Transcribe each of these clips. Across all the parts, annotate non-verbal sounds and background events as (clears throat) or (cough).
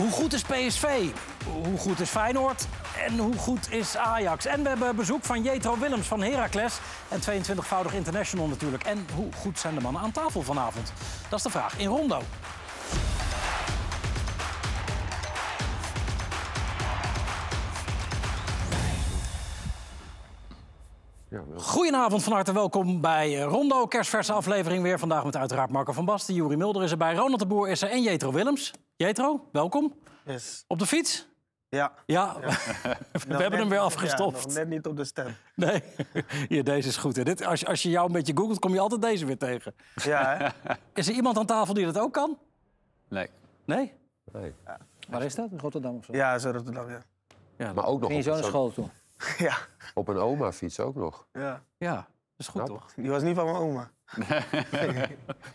Hoe goed is PSV? Hoe goed is Feyenoord? En hoe goed is Ajax? En we hebben bezoek van Jetro Willems van Heracles. En 22-voudig international natuurlijk. En hoe goed zijn de mannen aan tafel vanavond? Dat is de vraag in Rondo. Goedenavond, van harte welkom bij eh, Rondo. Kerstverse aflevering weer. Vandaag met uiteraard Marco van Basten. Juri Mulder is erbij. Ronald de Boer is er. En Jetro Willems. Jetro, welkom. Yes. Op de fiets? Ja. Ja, (laughs) we Nog hebben hem weer Ja, afgestoft. nog net niet op de stem. Nee, (laughs) hier, deze is goed. Hè. Dit, als, je- als je jou een beetje googelt, kom je altijd deze weer tegen. Ja, hè? (laughs) Is er iemand aan tafel die dat ook kan? Nee. Nee? Nee. Waar is dat? In Rotterdam of zo? Ja, zo Rotterdam, ja. Maar ook nog Ging je zo naar school toe? (laughs) Ja, op een oma-fiets ook nog. ja. Ja, dat is goed Knap. toch? Die was niet van mijn oma. (laughs)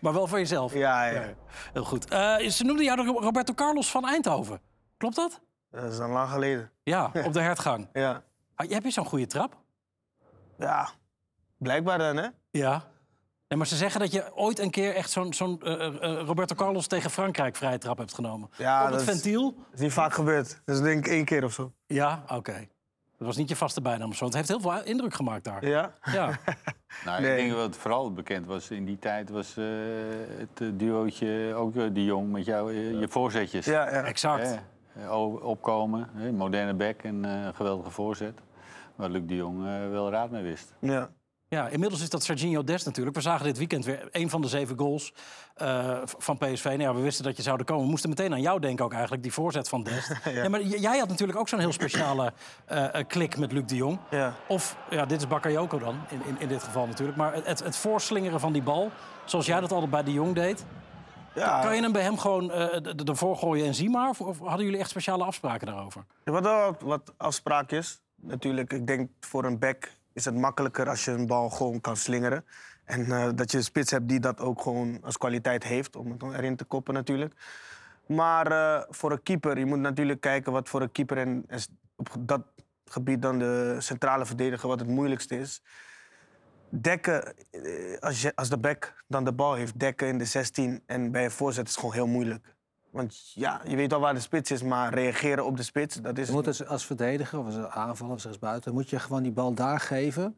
Maar wel voor jezelf. Ja, ja. Heel goed. Eh, ze noemden jou de Roberto Carlos van Eindhoven. Klopt dat? Dat is al lang geleden. Ja, op de hertgang. (laughs) Ja. Ah, Heb je zo'n goede trap? Ja. Blijkbaar dan, hè? Ja. Nee, maar ze zeggen dat je ooit een keer echt zo'n zo'n eh, eh, Roberto Carlos tegen Frankrijk vrije trap hebt genomen. Ja, op het dat ventiel? Dat is niet vaak gebeurd. Dat is denk ik één keer of zo. Ja, oké. Dat was niet je vaste bijnaam of zo. Het heeft heel veel indruk gemaakt daar. Ja? Ja. (laughs) Nou, Nee. Ik denk wat vooral bekend was in die tijd was eh, het eh, duootje, ook eh, de Jong met jou, je voorzetjes. Ja, ja. exact. Opkomen, hè, moderne back en eh, geweldige voorzet. Waar Luc de Jong wel raad mee wist. Ja. Ja, inmiddels is dat Serginho Dest natuurlijk. We zagen dit weekend weer een van de zeven goals eh, van PSV. Nou ja, we wisten dat je zou komen. We moesten meteen aan jou denken ook eigenlijk, die voorzet van Dest. (laughs) ja. maar jij had natuurlijk ook zo'n heel speciale eh, eh, klik met Luc de Jong. Ja. Of, ja, dit is Bakayoko dan, in, in, in dit geval natuurlijk. Maar het, het voorslingeren van die bal, zoals jij dat altijd bij de Jong deed. ja. Kan je hem bij hem gewoon de- ervoor gooien en zie maar? Of, of hadden jullie echt speciale afspraken daarover? Er wat, wat afspraakjes. Natuurlijk, ik denk voor een back is het makkelijker als je een bal gewoon kan slingeren. En eh, dat je een spits hebt die dat ook gewoon als kwaliteit heeft, om het erin te koppen natuurlijk. Maar eh, voor een keeper, je moet natuurlijk kijken wat voor een keeper en, op dat gebied dan de centrale verdediger wat het moeilijkste is. Dekken, eh, als, je, als de back dan de bal heeft, dekken in de 16 en bij een voorzet is gewoon heel moeilijk. Want ja, je weet al waar de spits is, maar reageren op de spits, dat is... Je moet als, als verdediger of als aanvaller of als buiten, moet je gewoon die bal daar geven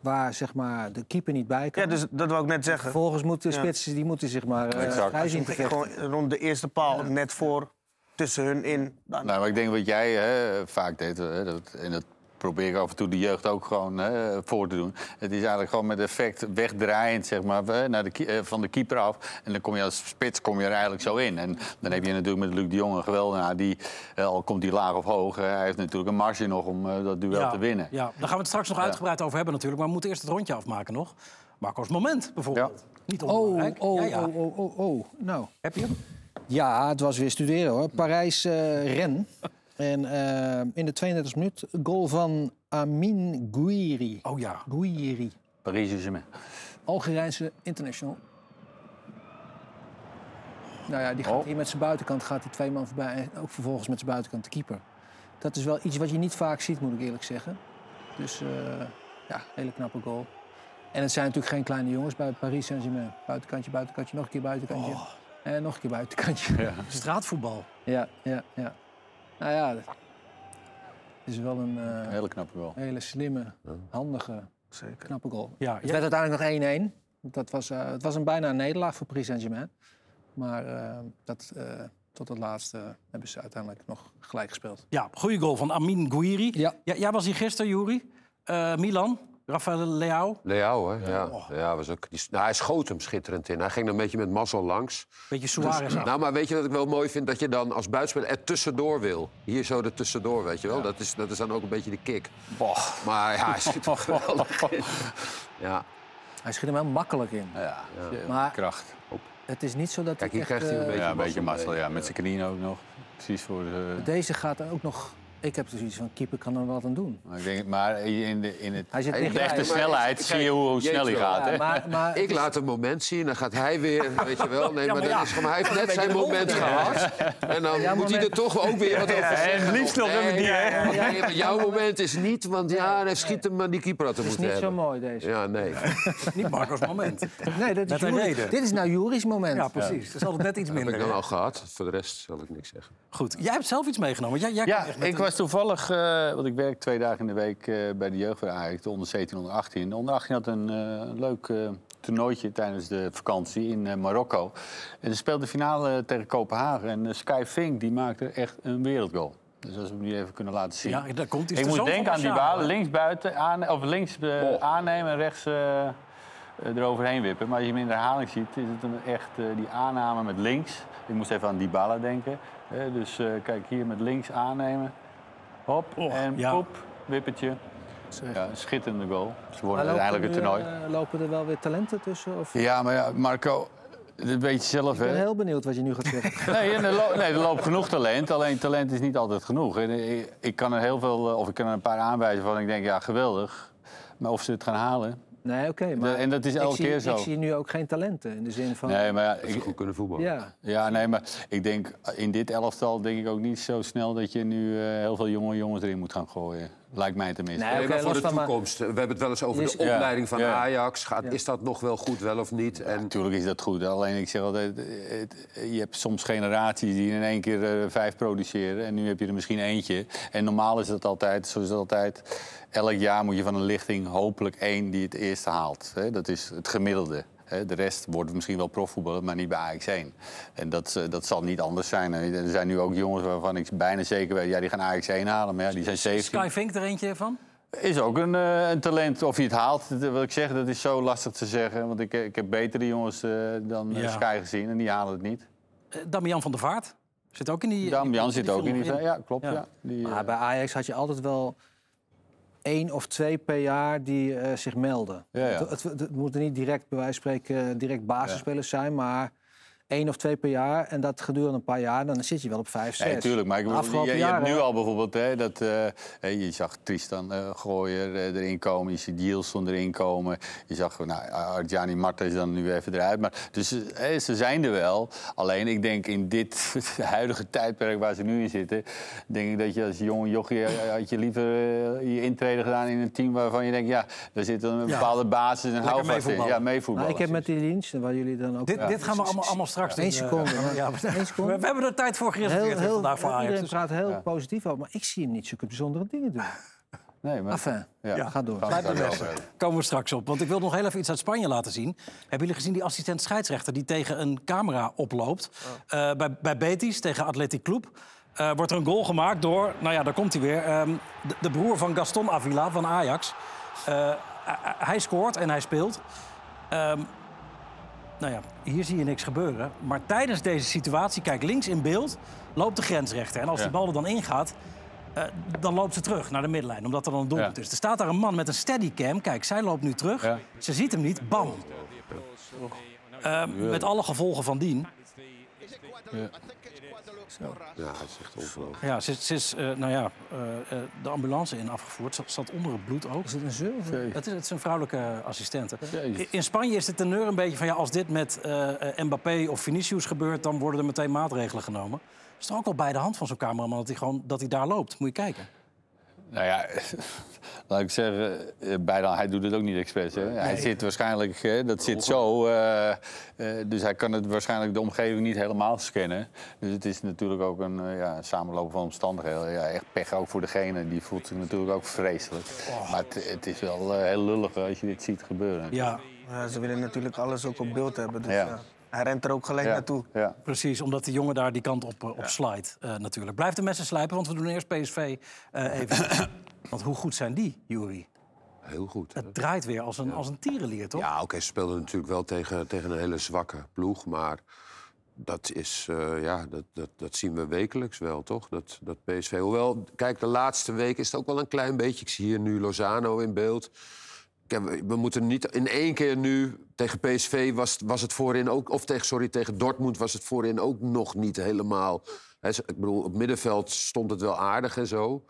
waar zeg maar, de keeper niet bij kan. Ja, dus dat wou ik net zeggen. Vervolgens moeten de Ja. spitsen die moeten zich maar eh, Exact. vrij zien te. Gewoon rond de eerste paal, net voor, tussen hun in. Dan, Nou, maar ik denk wat jij hè, vaak deed, hè, dat, en dat probeer ik af en toe de jeugd ook gewoon hè, voor te doen. Het is eigenlijk gewoon met effect wegdraaiend zeg maar, hè, naar de, eh, van de keeper af. En dan kom je als spits kom je er eigenlijk zo in. En dan heb je natuurlijk met Luc de Jong een geweldenaar. Die, eh, al komt hij laag of hoog, hij heeft natuurlijk een marge nog om eh, dat duel te winnen. Ja, daar gaan we het straks nog uitgebreid over hebben natuurlijk. Maar we moeten eerst het rondje afmaken nog. Marco's moment bijvoorbeeld. Niet Oh, onbelangrijk. oh, ja, ja. oh, oh, oh, oh. Nou, Heb je hem? ja, het was weer studeren hoor. Parijs-Ren. En eh, in de 32e minuut goal van Amin Gouiri. Oh ja. Gouiri. Paris Saint-Germain. Algerijnse international. Nou ja, die gaat Oh. hier met zijn buitenkant gaat die twee man voorbij. En ook vervolgens met zijn buitenkant de keeper. Dat is wel iets wat je niet vaak ziet, moet ik eerlijk zeggen. Dus eh, ja, hele knappe goal. En het zijn natuurlijk geen kleine jongens bij Paris Saint-Germain. Buitenkantje, buitenkantje, nog een keer buitenkantje. Oh. En nog een keer buitenkantje. Ja, (laughs) Straatvoetbal. ja, ja. Nou ja, het is wel een eh, Hele knappe wel. hele slimme, handige, Zeker. knappe goal. Ja, Het ja. werd uiteindelijk nog 1-1. Dat was, eh, het was een bijna een nederlaag voor Paris Saint-Germain. Maar eh, dat, eh, tot het laatste hebben ze uiteindelijk nog gelijk gespeeld. ja goede goal van Amin Gouiri. Ja. Ja, jij was hier gisteren, Juri. Eh, Milan, Rafael Leao. Leao, hè? Ja, ja. was ook, die, nou, hij schoot hem schitterend in. Hij ging er een beetje met mazzel langs. Beetje Suarez. af. Nou, maar weet je wat ik wel mooi vind? Dat je dan als buitenspeler er tussendoor wil. Hier zo er tussendoor, weet je wel. Dat, is, dat is dan ook een beetje de kick. Maar ja, hij schiet (laughs) er geweldig in. (laughs) Ja, Hij schiet hem heel makkelijk in. Ja, Maar- kracht. Het is niet zo dat Kijk, hij hier echt... krijgt hij een eh, beetje Ja, een beetje mazzel. Ja, met zijn knieën ook nog. Precies voor de... Deze gaat er ook nog... Ik heb dus iets van, keeper kan er wat aan doen. Maar, ik denk, maar in de, in het, Hij zit in de echte snelheid zie je hoe, hoe snel hij gaat. Ja, Hè? maar, maar Ik laat een moment zien, dan gaat hij weer, weet je wel. Nee, maar, maar ja, is gewoon, hij heeft net zijn moment gehad. En En dan moet hij er toch ook weer wat over en zeggen. het liefst nog even die, hè? nee, maar jouw moment is niet, want ja, hij schiet hem maar die keeper had hem Het is moeten niet zo hebben. mooi, deze. Ja, nee. (laughs) Niet Marco's moment. Nee, dat is. Dit is nou Juris moment. Ja, precies. Dat is altijd net iets Dat heb ik minder. dan al gehad. Voor de rest zal ik niks zeggen. Goed. Jij hebt zelf iets meegenomen. Jij, jij Ja, was toevallig, eh, want ik werk twee dagen in de week eh, bij de jeugd van Ajax, de onder 17, onder 18. De onder 18 had een eh, leuk eh, toernooitje tijdens de vakantie in eh, Marokko. En ze speelde de finale tegen Kopenhagen. En Sky Fink die maakte echt een wereldgoal. Dus als we hem nu even kunnen laten zien. Ja, daar komt hij. ik moet denken aan die balen, links buiten, aan, of links Oh. aannemen en rechts eroverheen wippen. Maar als je hem in de herhaling ziet, is het een echt eh, die aanname met links. Ik moest even aan Dybala denken. hè. dus eh, kijk, hier met links aannemen. Hop, Oh, en ja. poep, wippertje. Ja, een schitterende goal. Ze lopen uiteindelijk het nu, toernooi. eh, lopen er wel weer talenten tussen? Of? Ja, maar ja, Marco, dat weet je zelf, Ik ben hè? heel benieuwd wat je nu gaat zeggen. (laughs) Nee, er, lo- nee, er loopt genoeg talent. Alleen talent is niet altijd genoeg. En ik, ik kan er heel veel, eh, of ik kan er een paar aanwijzen van. Ik denk, ja, geweldig. Maar of ze het gaan halen. Nee, oké. maar en dat is ik elke zie, keer zo. Ik zie nu ook geen talenten. In de zin van... Nee, maar ja, Dat ze ik, goed kunnen voetballen. Ja, ja, nee, maar ik denk in dit elftal denk ik ook niet zo snel dat je nu eh, heel veel jonge jongens erin moet gaan gooien. Lijkt mij tenminste. Nee, maar voor de toekomst. We hebben het wel eens over Is- de Ja. opleiding van Ja. Ajax. Gaat, Is dat nog wel goed, wel of niet? En Natuurlijk is dat goed. Alleen ik zeg altijd, het- je hebt soms generaties die in één keer eh, vijf produceren. En nu heb je er misschien eentje. En normaal is dat altijd, zoals het altijd, elk jaar moet je van een lichting hopelijk één die het eerste haalt. Hè? Dat is het gemiddelde. Hè? De rest wordt misschien wel profvoetballer, maar niet bij Ajax 1. En dat, eh, dat zal niet anders zijn. En er zijn nu ook jongens waarvan ik bijna zeker weet, ja, die gaan Ajax 1 halen. Maar ja, die zijn 17. Sky Vink er eentje van? Is ook een, eh, een talent. Of hij het haalt, dat wil ik zeggen, dat is zo lastig te zeggen. Want ik, ik heb betere jongens eh, dan eh, Ja. Sky gezien en die halen het niet. Eh, Damian van der Vaart. Zit ook in die... Dam Jan zit ook in die... Ja, klopt. Ja. Ja. Die, eh, Maar bij Ajax had je altijd wel één of twee per jaar die eh, zich melden. Ja, ja. Het, het, het moeten niet direct, bij wijze van spreken, direct basisspelers zijn, maar één of twee per jaar. En dat gedurende een paar jaar, dan zit je wel op vijf, zes. Nee, tuurlijk. Maar ik je, je hebt nu al bijvoorbeeld hè, dat eh, hè, je zag Tristan eh Gooier eh, erin komen, je ziet Gielson erin komen, je zag nou, Arjani Marta is dan nu even eruit. Maar, dus eh, hè, ze zijn er wel. Alleen ik denk in dit (laughs) huidige tijdperk waar ze nu in zitten, denk ik dat je als jonge jochie eh, had je liever eh, je intrede gedaan in een team waarvan je denkt ja, daar zit een bepaalde basis en houvast in. Ja, meevoetballen. Nou, ik heb met die diensten waar jullie dan ook... Dit, dit gaan we allemaal, allemaal straks Eén doen, eh, seconde. ja, we, Eén seconde. we hebben er tijd voor gereserveerd heel, vandaag voor Ajax. iedereen praat heel positief over, maar ik zie hem niet zulke bijzondere dingen doen. Nee, maar, Enfin, ja. ga door. Blijf de komen we straks op. Want ik wil nog heel even iets uit Spanje laten zien. Hebben jullie gezien die assistent scheidsrechter die tegen een camera oploopt? Eh, bij, bij Betis tegen Athletic Club. eh, wordt er een goal gemaakt door, nou ja, daar komt hij weer. ehm, de, de broer van Gaston Avila van Ajax. Eh, hij- hij scoort en hij speelt. Ehm, nou ja, hier zie je niks gebeuren. Maar tijdens deze situatie, kijk links in beeld, loopt de grensrechter. En als Ja. die bal er dan ingaat, eh, dan loopt ze terug naar de middenlijn. Omdat er dan een doelpunt Ja. is. Er staat daar een man met een steadycam. Kijk, zij loopt nu terug. Ja. Ze ziet hem niet. Bam. Eh, met alle gevolgen van dien. ja, het is echt ongelooflijk. Ja, ze, is- ze is eh, nou ja, eh, eh, de ambulance in afgevoerd. Zat, zat onder het bloed ook. Is het een zilver? Het is, het is een vrouwelijke assistente. Jezus. In Spanje is de teneur een beetje van... ja, als dit met eh, eh, Mbappé of Vinicius gebeurt... dan worden er meteen maatregelen genomen. Het is toch ook wel bij de hand van zo'n cameraman dat hij, gewoon, dat hij daar loopt. Moet je kijken. Nou ja, (laughs) laat ik zeggen, eh, bijna, hij doet het ook niet expres. Hè? Hij zit waarschijnlijk, hè, dat zit zo, eh, eh, dus hij kan het waarschijnlijk de omgeving niet helemaal scannen. Dus het is natuurlijk ook een eh, ja, samenloop van omstandigheden. Ja, echt pech ook voor degene, die voelt zich natuurlijk ook vreselijk. Maar het, het is wel heel lullig als je dit ziet gebeuren. Ja, Ja, ze willen natuurlijk alles ook op beeld hebben. Dus Ja. ja. Hij rent er ook gelijk Ja, naartoe. Ja. precies. Omdat die jongen daar die kant op, eh, op slide eh, natuurlijk. Blijf de messen slijpen, want we doen eerst PSV eh, even. (coughs) want hoe goed zijn die, Jury? Heel goed. hè? Het draait weer als een, als een tierenlier, toch? Ja, oké, ze speelden natuurlijk wel tegen, tegen een hele zwakke ploeg. Maar dat, is, eh, ja, dat, dat, dat zien we wekelijks wel, toch? Dat, dat PSV. Hoewel, kijk, de laatste week is het ook wel een klein beetje. Ik zie hier nu Lozano in beeld. We- moeten niet in één keer nu tegen PSV was, was het voorin ook, of tegen, sorry, tegen Dortmund was het voorin ook nog niet helemaal. Hè, ik bedoel, op middenveld stond het wel aardig en zo.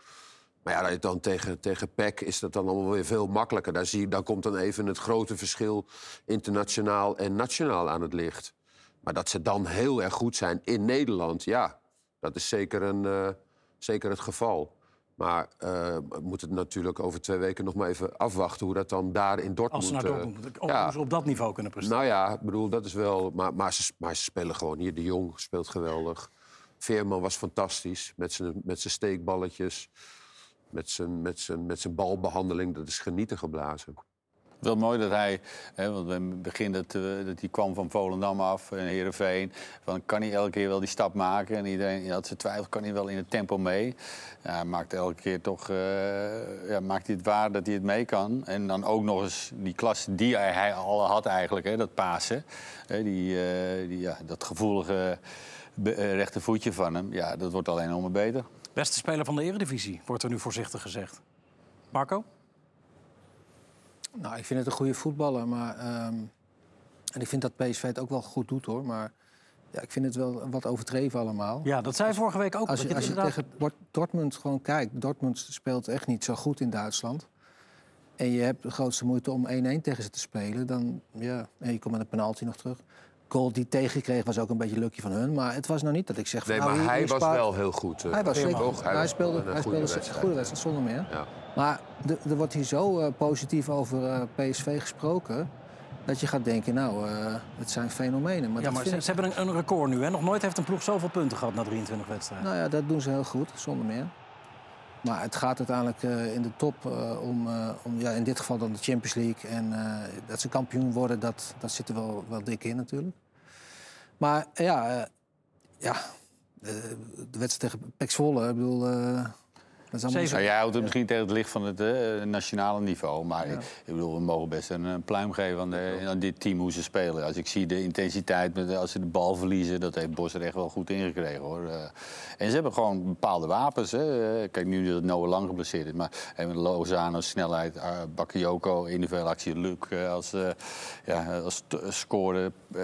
Maar ja, dan tegen, tegen PEC is dat dan allemaal weer veel makkelijker. Daar, zie, daar komt dan even het grote verschil internationaal en nationaal aan het licht. Maar dat ze dan heel erg goed zijn in Nederland, ja, Dat is zeker, een, eh, zeker het geval. Maar eh, we moeten natuurlijk over twee weken nog maar even afwachten... hoe dat dan daar in Dortmund... Als ze naar eh, Dortmund. Of ja. ze op dat niveau kunnen presteren. nou ja, ik bedoel, dat is wel... Maar, maar, ze, maar ze spelen gewoon hier. De Jong speelt geweldig. Veerman was fantastisch met zijn, met zijn steekballetjes. Met zijn, met, zijn, met zijn balbehandeling. Dat is genieten geblazen. Wel mooi dat hij, hè, want in het begin dat, eh, dat hij kwam van Volendam af en Heerenveen. Van, kan hij elke keer wel die stap maken? En iedereen had zijn twijfel, kan hij wel in het tempo mee? Ja, hij maakt elke keer toch eh, ja, maakt hij het waar dat hij het mee kan. En dan ook nog eens die klasse die hij, al had eigenlijk, hè, dat Pasen. Hè, die, eh, die, ja, dat gevoelige eh, rechtervoetje van hem. Ja, dat wordt alleen nog maar beter. Beste speler van de Eredivisie, wordt er nu voorzichtig gezegd. Marco? Nou, ik vind het een goede voetballer, maar... ehm, en ik vind dat PSV het ook wel goed doet, hoor. Maar ja, ik vind het wel wat overdreven allemaal. Ja, dat zei vorige week ook. Als je, als je inderdaad- tegen Dort- Dortmund gewoon kijkt... Dortmund speelt echt niet zo goed in Duitsland. En je hebt de grootste moeite om 1-1 tegen ze te spelen. Dan, ja, en je komt met een penalty nog terug. Goal die tegenkreeg was ook een beetje lucky van hun. Maar het was nou niet dat ik zeg... van, Nee, nou, maar hier- hij was spaart- wel heel goed. eh, Hij was zeker goed. Hij speelde, een hij goede speelde wedstrijd. goede wedstrijd, zonder meer. Ja. Maar de- er wordt hier zo eh, positief over eh, PSV gesproken... dat je gaat denken, nou, eh, het zijn fenomenen. Maar Ja, maar ze, ik- ze hebben een, een record nu. Hè? Nog nooit heeft een ploeg zoveel punten gehad na 23 wedstrijden. Nou ja, dat doen ze heel goed, zonder meer. Maar het gaat uiteindelijk eh, in de top eh, om, eh, om ja, in dit geval dan de Champions League. En dat ze kampioen worden, dat, dat zit er wel, wel dik in natuurlijk. Maar ja, ja de wedstrijd tegen Pek ik bedoel... dat is. Nou, jij houdt het misschien tegen het licht van het eh, nationale niveau. Maar ik, ik bedoel, we mogen best een, een pluim geven aan, de- aan dit team hoe ze spelen. Als ik zie de intensiteit, met, als ze de bal verliezen, dat heeft Bos er echt wel goed ingekregen hoor. Eh, en ze hebben gewoon bepaalde wapens. Hè. Eh, Kijk, nu dat Noah Lang geblesseerd is. Maar met Lozano, snelheid, uh, Bakayoko, individuele actie, Luc als, eh, ja, als scoren. eh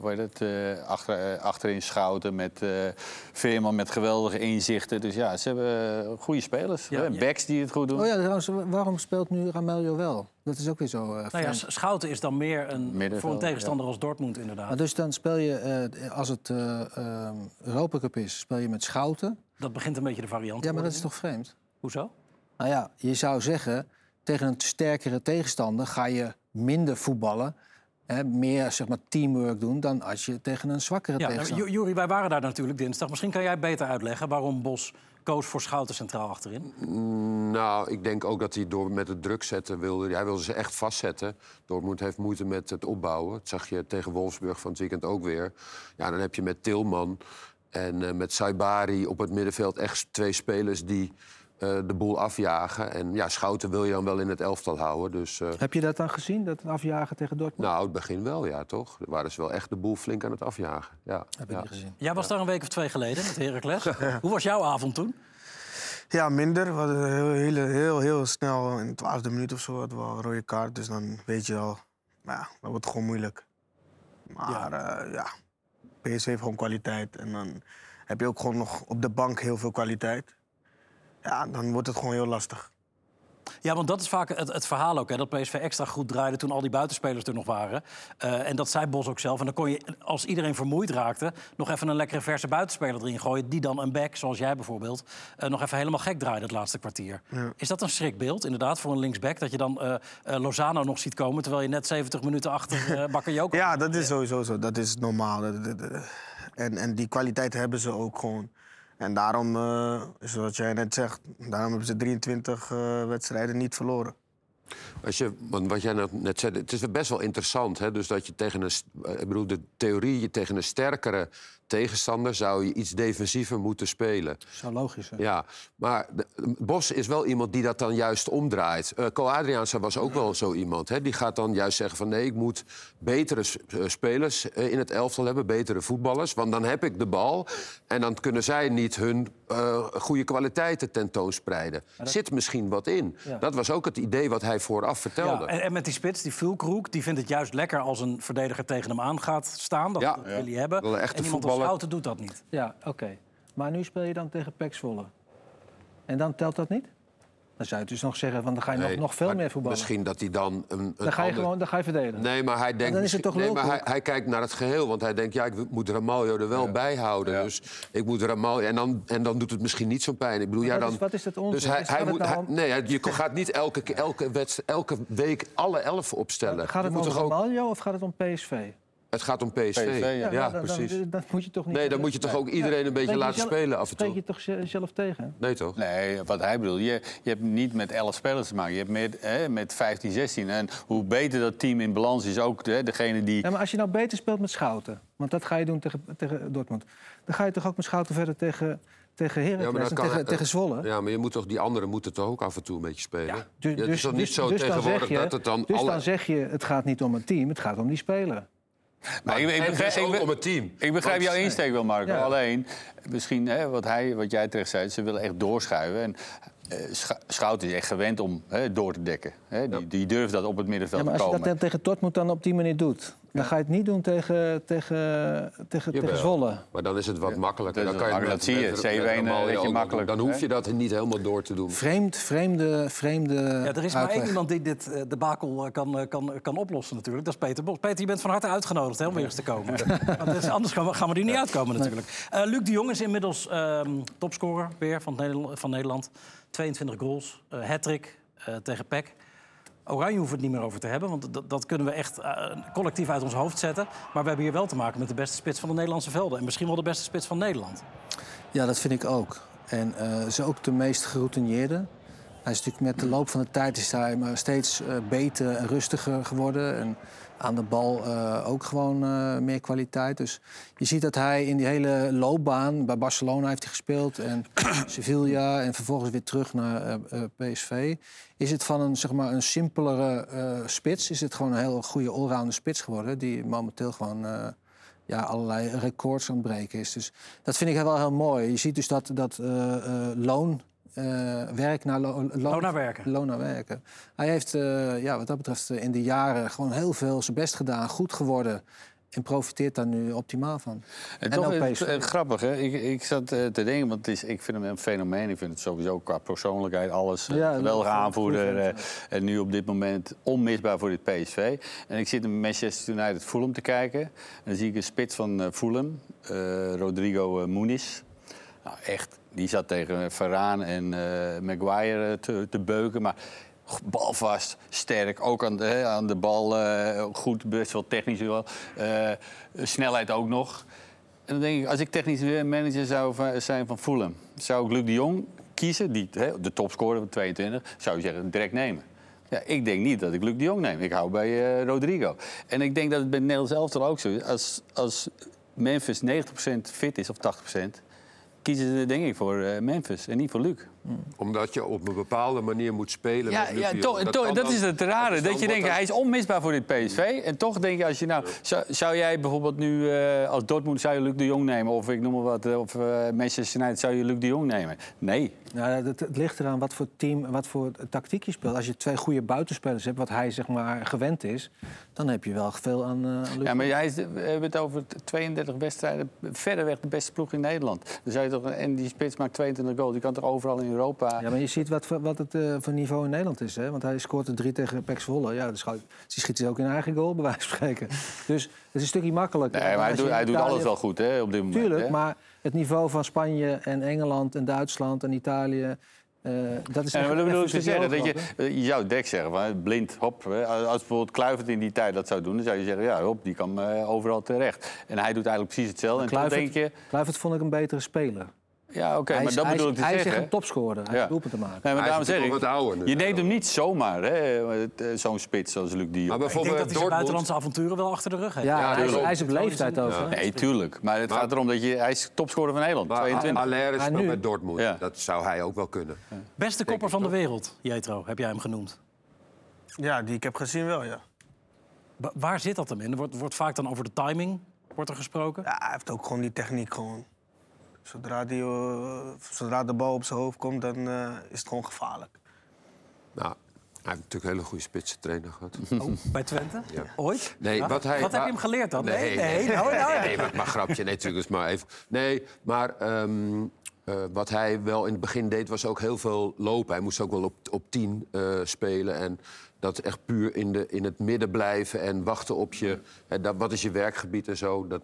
hoe heet het? achter, achterin schouten met eh, Veerman met geweldige inzichten. Dus ja, ze hebben goede spelers. Ja. Backs die het goed doen. Oh ja, trouwens, waarom speelt nu Rameljo wel? Dat is ook weer zo eh Nou ja, Schouten is dan meer een, Middenveld, voor een tegenstander als Dortmund Maar inderdaad. dus dan speel je, eh, als het eh eh, Europa Cup is, speel je met Schouten. Dat begint een beetje de variant te Ja, maar dat is toch vreemd? Hoezo? Nou ja, je zou zeggen, tegen een sterkere tegenstander ga je minder voetballen. Hè, meer zeg maar, teamwork doen dan als je tegen een zwakkere Ja, tegenstander... Ju- Jury, wij waren daar natuurlijk dinsdag. Misschien kan jij beter uitleggen waarom Bos koos voor Schouten centraal achterin. Nou, ik denk ook dat hij door met het druk zetten wilde. Hij wilde ze echt vastzetten. Dortmund heeft moeite met het opbouwen. Dat zag je tegen Wolfsburg van het weekend ook weer. Ja, dan heb je met Tilman en eh, met Saibari op het middenveld echt twee spelers die de boel afjagen. En ja, Schouten wil je dan wel in het elftal houden. Dus eh, Heb je dat dan gezien, dat afjagen tegen Dortmund? nou, het begin wel, ja, toch? Daar waren ze wel echt de boel flink aan het afjagen. Ja, Heb ik ja. niet gezien. Jij was daar een week of twee geleden met Heracles. (laughs) Hoe was jouw avond toen? Ja, minder. We hadden heel, heel, heel, heel snel in de twaalfde minuut of zo hadden we al een rode kaart. Dus dan weet je al, maar ja, dat wordt gewoon moeilijk. Maar ja. ja, PSV heeft gewoon kwaliteit. En dan heb je ook gewoon nog op de bank heel veel kwaliteit. Ja, dan wordt het gewoon heel lastig. Ja, want dat is vaak het, het verhaal ook. Hè, dat PSV extra goed draaide toen al die buitenspelers er nog waren. Eh, en dat zei Bos ook zelf. En dan kon je, als iedereen vermoeid raakte... nog even een lekkere verse buitenspeler erin gooien... die dan een back, zoals jij bijvoorbeeld... eh, nog even helemaal gek draaide het laatste kwartier. Is dat een schrikbeeld, inderdaad, voor een linksback? Dat je dan eh, Lozano nog ziet komen... terwijl je net 70 minuten achter (laughs) uh. Ja, dat is sowieso zo. Dat is normaal. En, en die kwaliteit hebben ze ook gewoon. En daarom, eh, zoals jij net zegt, daarom hebben ze 23 eh, wedstrijden niet verloren. Als je, want wat jij nou net zei, het is best wel interessant. Hè? Dus dat je tegen een. eh, Ik bedoel, de theorie, je tegen een sterkere tegenstander zou je iets defensiever moeten spelen. Zo logisch, hè? Ja, maar de- Bos is wel iemand die dat dan juist omdraait. Eh Co Adriaanse was ook wel zo iemand. Hè? Die gaat dan juist zeggen van nee, ik moet betere eh, spelers eh, in het elftal hebben, betere voetballers. Want dan heb ik de bal en dan kunnen zij niet hun eh, goede kwaliteiten tentoonspreiden. Zit misschien wat in. Ja. Dat was ook het idee wat hij vooraf vertelde. Ja, en, en met die spits, die Fulkroek, die vindt het juist lekker als een verdediger tegen hem aan gaat staan. Dat, Ja. dat wil hij hebben. En iemand Schouten doet dat niet. Ja, oké. Maar nu speel je dan tegen Pek Zwolle. En dan telt dat niet? Dan zou je dus nog zeggen, van, dan ga je Nee, nog, nog veel meer voetballen. Misschien dat hij dan een, een Dan ga je ander- gewoon dan ga je verdelen. Nee, maar hij denkt. dan is het toch nee, maar hij, hij kijkt naar het geheel. Want hij denkt, ja, ik moet Ramaljo er wel bij houden. Dus ik moet Ramaljo. En dan, en dan doet het misschien niet zo'n pijn. Ik bedoel, ja, dan. is- wat is dat onzin? Dus hij, hij het moet. nou om- nee, je gaat niet elke, keer- elke, wedstrijd, elke week alle elf opstellen. Gaat het om Ramaljo of gaat het om PSV? Het gaat om PSV. PSV, ja. ja, nou, dan, precies. Dan, dan moet je toch niet... nee, dan moet je toch ook iedereen een beetje Spreek je laten zelf- spelen af en Spreek toe. je toch ze- zelf tegen? Nee, toch? Nee, wat hij bedoelt. Je, je hebt niet met 11 spelers te maken. Je hebt met, hè, met 15, 16. En hoe beter dat team in balans is, ook hè, degene die. Ja, maar als je nou beter speelt met Schouten... want dat ga je doen tegen, tegen Dortmund... dan ga je toch ook met Schouten verder tegen, tegen Ja, Heracles maar en dan kan- tegen, tegen Zwolle? Ja, maar je moet toch, die anderen moeten toch ook af en toe een beetje spelen? Dus, Ja, het is dus, toch niet dus- zo dus tegenwoordig je, dat het dan dus alle... dan zeg je, het gaat niet om een team, het gaat om die speler. Maar ik, ik het begrijp, ik ook be- om het team. Ik begrijp Want- jouw insteek wel, Marco. Ja. Alleen, misschien hè, wat, hij, wat jij terecht zei, ze willen echt doorschuiven. En Schouten is echt gewend om hè, door te dekken. Hè. Die, die durft dat op het middenveld Ja, maar te als je komen. dat tegen Dortmund dan op die manier doet... dan ga je het niet doen tegen, tegen, tegen, tegen. Zwolle. Maar dan is het wat makkelijker. dat Dan kan je Dat zie je. met- 7-1 met Ramaljo weet je ook doen. makkelijk, Dan hoef je dat niet helemaal door te doen. Vreemd, vreemde, vreemde Ja, er is maar uitleg. één iemand die dit eh, debakel eh, kan, eh, kan, kan oplossen natuurlijk. Dat is Peter Bos. Peter, je bent van harte uitgenodigd hè, om weer eens te komen. (laughs) Want anders gaan we, gaan we er niet uitkomen natuurlijk. Eh, Luc de Jong is inmiddels ehm, topscorer weer van, het Nederland, van Nederland. 22 goals, uh, hat-trick eh, tegen PEC. Oranje hoeven het niet meer over te hebben, want dat, kunnen we echt eh, collectief uit ons hoofd zetten. Maar we hebben hier wel te maken met de beste spits van de Nederlandse velden. En misschien wel de beste spits van Nederland. Ja, dat vind ik ook. En eh is ook de meest geroutineerde. Hij is natuurlijk met de loop van de tijd is hij maar steeds beter en rustiger geworden. En aan de bal eh, ook gewoon eh, meer kwaliteit. Dus je ziet dat hij in die hele loopbaan... bij Barcelona heeft hij gespeeld en (clears throat) Sevilla... en vervolgens weer terug naar eh, PSV. Is het van een, zeg maar, een simpelere spits... is het gewoon een heel goede allrounder spits geworden... die momenteel gewoon... ja, allerlei records aan is. Dus dat vind ik wel heel mooi. Je ziet dus dat, dat loon, werk naar lo- loon, Loon naar werken. loon naar werken. Hij heeft eh, ja, wat dat betreft eh, in de jaren gewoon heel veel zijn best gedaan, goed geworden. En profiteert daar nu optimaal van. En En toch is het eh, grappig, hè? Ik, ik zat eh, te denken, want het is, ik vind hem een fenomeen. Ik vind het sowieso qua persoonlijkheid, alles. eh, Ja, geweldige goed, aanvoerder. eh, en nu op dit moment onmisbaar voor dit PSV. En ik zit in Manchester United Fulham te kijken. En dan zie ik een spits van eh, Fulham, eh, Rodrigo eh, Muniz. Nou, echt, die zat tegen Varaan en eh, Maguire eh, te, te beuken. Maar balvast, sterk, ook aan de, hè, aan de bal eh, goed, best wel technisch wel. Eh, snelheid ook nog. En dan denk ik, als ik technisch manager zou zijn van Fulham... zou ik Luc de Jong kiezen, die, de topscorer van 22... zou je zeggen, direct nemen. Ja, ik denk niet dat ik Luc de Jong neem. Ik hou bij eh, Rodrigo. En ik denk dat het bij het Nederlands elftal ook zo is. Als, als Memphis 90% fit is, of 80%... kiezen ze denk ik voor eh, Memphis en niet voor Luc. Omdat je op een bepaalde manier moet spelen. Ja, met ja toch, Jong. toch, dat is het rare. Dat je denkt, hij is onmisbaar voor dit PSV. En toch denk je, als je nou... Zou, zou jij bijvoorbeeld nu eh, als Dortmund zou je Luc de Jong nemen? Of ik noem maar wat, eh, of eh, Manchester United zou je Luc de Jong nemen? Nee. Nou, het, het ligt eraan wat voor team, wat voor tactiek je speelt. Als je twee goede buitenspelers hebt, wat hij zeg maar gewend is... dan heb je wel veel aan, eh, Luc. Ja, maar hij is, de- we hebben het over 32 wedstrijden. Verreweg de beste ploeg in Nederland. Dan zou je toch, en die spits maakt 22 goals. Die kan toch overal in Europa... Ja, maar je ziet wat, wat het eh, voor niveau in Nederland is. Hè? Want hij scoort er drie tegen Pek Zwolle. Ja, dus die schiet ze ook in eigen goal, bij wijze van spreken. Dus het is een stukje makkelijker. Nee, maar hij doet, hij doet alles wel goed hè, op dit moment. Tuurlijk, hè? maar het niveau van Spanje en Engeland en Duitsland en Italië... eh, dat is maar dat bedoel te zeggen. Dat je, eh, je zou Dek zeggen, van, blind, hop. Als bijvoorbeeld Kluivert in die tijd dat zou doen... dan zou je zeggen, ja, hop, die kan overal terecht. En hij doet eigenlijk precies hetzelfde. En Kluivert, denk je... Kluivert vond ik een betere speler. Ja, oké, hij maar is, dat hij bedoel is, ik te hij is zeggen. echt een topscorer. Hij Ja. heeft doelpunten te maken. Nee, maar Hij is daarom zeg ik, wat ouder nu. je neemt hem niet zomaar, eh, zo'n spits als Luc. Maar Ik denk dat hij buitenlandse avonturen wel achter de rug heeft. Ja, Ja, hij, is, hij is op leeftijd over. Nee, tuurlijk. Maar het gaat erom dat je... Hij is topscorer van Nederland, Maar 22. Allaire Maar speelt nu- met Dortmund. Ja. Dat zou hij ook wel kunnen. Beste kopper van de wereld, Jetro, heb jij hem genoemd. Ja, die ik heb gezien wel, ja. Wa- waar zit dat hem in? Er wordt, wordt vaak dan over de timing wordt er gesproken. Ja, hij heeft ook gewoon die techniek gewoon. Zodra, die, eh, zodra de bal op zijn hoofd komt, dan eh, is het gewoon gevaarlijk. Nou, hij heeft natuurlijk een hele goede spitse trainer gehad. (laughs) Oh, bij Twente? Ja. Ooit? Nee, Ja? wat hij- heb je hem geleerd dan? Nee, Nee, nee. nee. nou, nou. (laughs) Nee, maar, maar grapje, nee, natuurlijk is maar even. Nee, maar ehm, eh, wat hij wel in het begin deed, was ook heel veel lopen. Hij moest ook wel op, op tien eh, spelen. En dat echt puur in, de, in het midden blijven en wachten op je... Hè, dat, wat is je werkgebied en zo. Dat,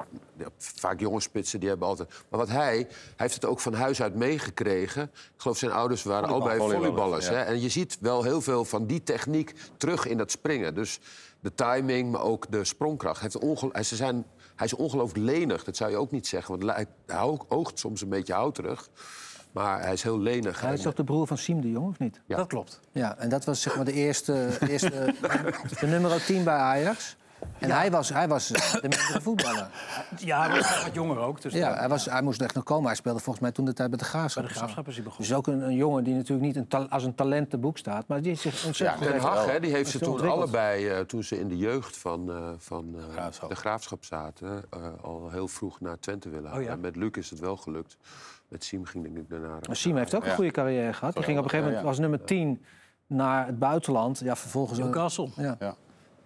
vaak jonge spitsen, die hebben altijd... Maar wat hij, hij heeft het ook van huis uit meegekregen. Ik geloof zijn ouders waren allebei volleyballers, volleyballers. ja. Hè? En je ziet wel heel veel van die techniek terug in dat springen. Dus de timing, maar ook de sprongkracht. Hij, heeft hij- ze zijn, hij is ongelooflijk lenig, dat zou je ook niet zeggen. Want hij hij oogt soms een beetje houterig. Maar hij is heel lenig. Hij is toch de broer van Siem de Jong, of niet? Ja. Dat klopt. Ja, en dat was zeg maar de eerste, eerste de nummer 10 bij Ajax. En hij, was, hij was de mindere voetballer. Ja, hij was wat jonger ook. Dus Ja, hij, was, hij moest echt nog komen. Hij speelde volgens mij toen de tijd bij de Graafschap. bij de graafschap is hij begonnen. Dus ook een, een jongen die natuurlijk niet een ta- als een talent te boek staat, maar die zich ontzettend Den heeft- Haag, hè, die heeft ze toen allebei, eh, toen ze in de jeugd van, eh, van eh, Graafschap. de graafschap zaten, eh, al heel vroeg naar Twente willen halen. Oh ja? En met Luc is het wel gelukt. Met Siem ging denk ik daarna. Maar Siem heeft ook een Ja. goede carrière gehad. Die ging op een gegeven moment Ja, als nummer 10 naar het buitenland. Ja, vervolgens Newcastle. Ja. Ja.